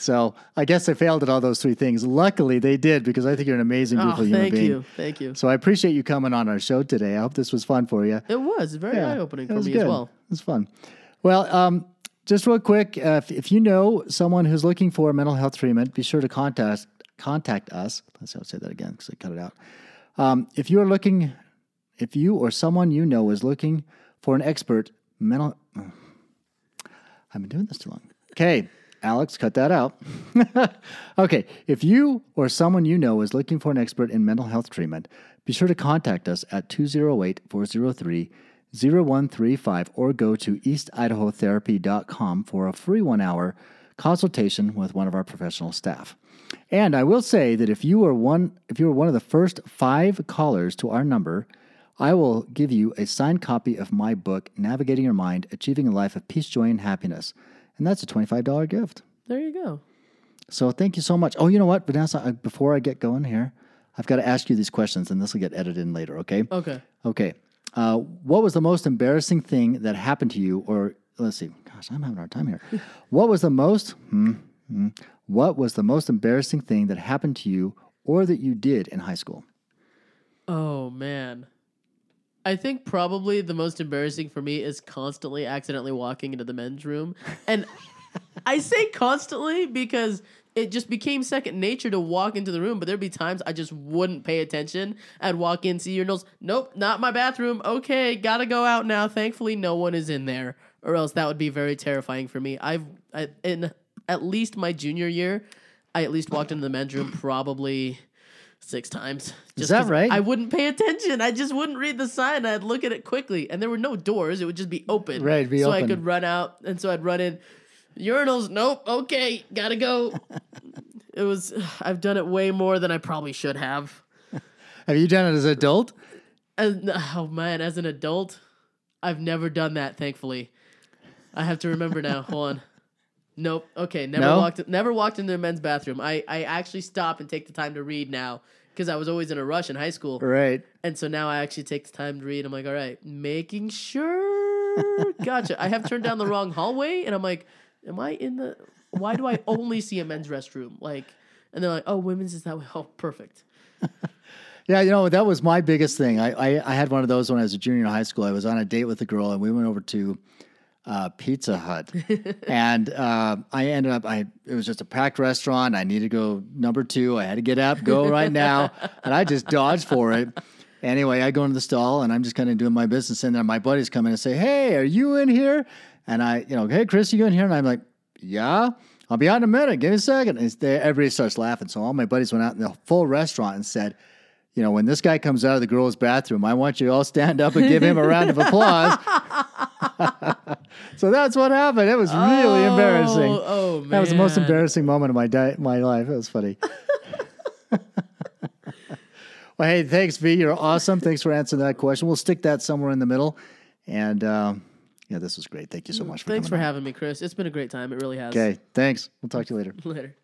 Speaker 2: So, I guess they failed at all those three things. Luckily, they did because I think you're an amazing,
Speaker 3: Oh,
Speaker 2: beautiful human
Speaker 3: thank you. Thank you.
Speaker 2: So, I appreciate you coming on our show today. I hope this was fun for you.
Speaker 3: It was very
Speaker 2: Yeah,
Speaker 3: eye opening for me
Speaker 2: good.
Speaker 3: as well.
Speaker 2: It was fun. Well, um, just real quick, uh, if, if you know someone who's looking for mental health treatment, be sure to contact contact us. Let's I'll say that again because I cut it out. Um, if you are looking, if you or someone you know is looking for an expert mental, *sighs* I've been doing this too long. Okay, Alex, cut that out. *laughs* okay, if you or someone you know is looking for an expert in mental health treatment, be sure to contact us at 208 403 0135 or go to eastidahotherapy.com for a free one hour consultation with one of our professional staff. And I will say that if you are one if you are one of the first 5 callers to our number, I will give you a signed copy of my book Navigating Your Mind: Achieving a Life of Peace, Joy and Happiness. And that's a $25 gift.
Speaker 3: There you go.
Speaker 2: So thank you so much. Oh, you know what, Vanessa, before I get going here, I've got to ask you these questions and this will get edited in later, okay?
Speaker 3: Okay.
Speaker 2: Okay. Uh, what was the most embarrassing thing that happened to you? Or let's see. Gosh, I'm having a hard time here. *laughs* what was the most? Hmm, hmm, what was the most embarrassing thing that happened to you or that you did in high school?
Speaker 3: Oh man. I think probably the most embarrassing for me is constantly accidentally walking into the men's room. And I say constantly because it just became second nature to walk into the room, but there'd be times I just wouldn't pay attention. I'd walk in, see urinals. Nope, not my bathroom. Okay, gotta go out now. Thankfully, no one is in there, or else that would be very terrifying for me. I've I, in at least my junior year, I at least walked into the men's room probably six times. Just
Speaker 2: that
Speaker 3: 'cause
Speaker 2: right?
Speaker 3: I wouldn't pay attention. I just wouldn't read the sign. I'd look at it quickly, and there were no doors. It would just be open.
Speaker 2: Right, be
Speaker 3: so I could run out, and so I'd run in. Urinals, nope. Okay, gotta go. *laughs* it was. I've done it way more than I probably should have. *laughs*
Speaker 2: Have you done it as an adult?
Speaker 3: And oh man, as an adult, I've never done that. Thankfully, I have to remember now. Hold on. Nope. Okay. Never
Speaker 2: No?
Speaker 3: walked. Never walked into a men's bathroom. I I actually stop and take the time to read now because I was always in a rush in high school,
Speaker 2: Right.
Speaker 3: and so now I actually take the time to read. I'm like, all right, making sure. *laughs* Gotcha. I have turned down the wrong hallway, and I'm like, am I in the? Why do I only see a men's restroom? Like, and they're like, oh, women's is that way. *laughs* Oh, perfect. *laughs*
Speaker 2: Yeah, you know, that was my biggest thing. I, I, I had one of those when I was a junior in high school. I was on a date with a girl and we went over to uh, Pizza Hut. *laughs* and uh, I ended up, I it was just a packed restaurant. I needed to go number two. I had to get up, go right now. And I just dodged for it. Anyway, I go into the stall and I'm just kind of doing my business. And then my buddies come in and say, Hey, are you in here? And I, you know, hey, Chris, you in here? And I'm like, Yeah. I'll be out in a minute. Give me a second. And there, everybody starts laughing. So all my buddies went out in the full restaurant and said, you know, when this guy comes out of the girls' bathroom, I want you to all stand up and give him a round of applause. *laughs* so that's what happened. It was really embarrassing.
Speaker 3: Oh, oh, man.
Speaker 2: That was the most embarrassing moment of my di- my life. It was funny. *laughs* well, hey, thanks, V. You're awesome. Thanks for answering that question. We'll stick that somewhere in the middle. And um, yeah, this was great. Thank you so much for
Speaker 3: Thanks for
Speaker 2: on.
Speaker 3: having me, Chris. It's been a great time. It really has.
Speaker 2: Okay, thanks. We'll talk to you later. *laughs*
Speaker 3: Later.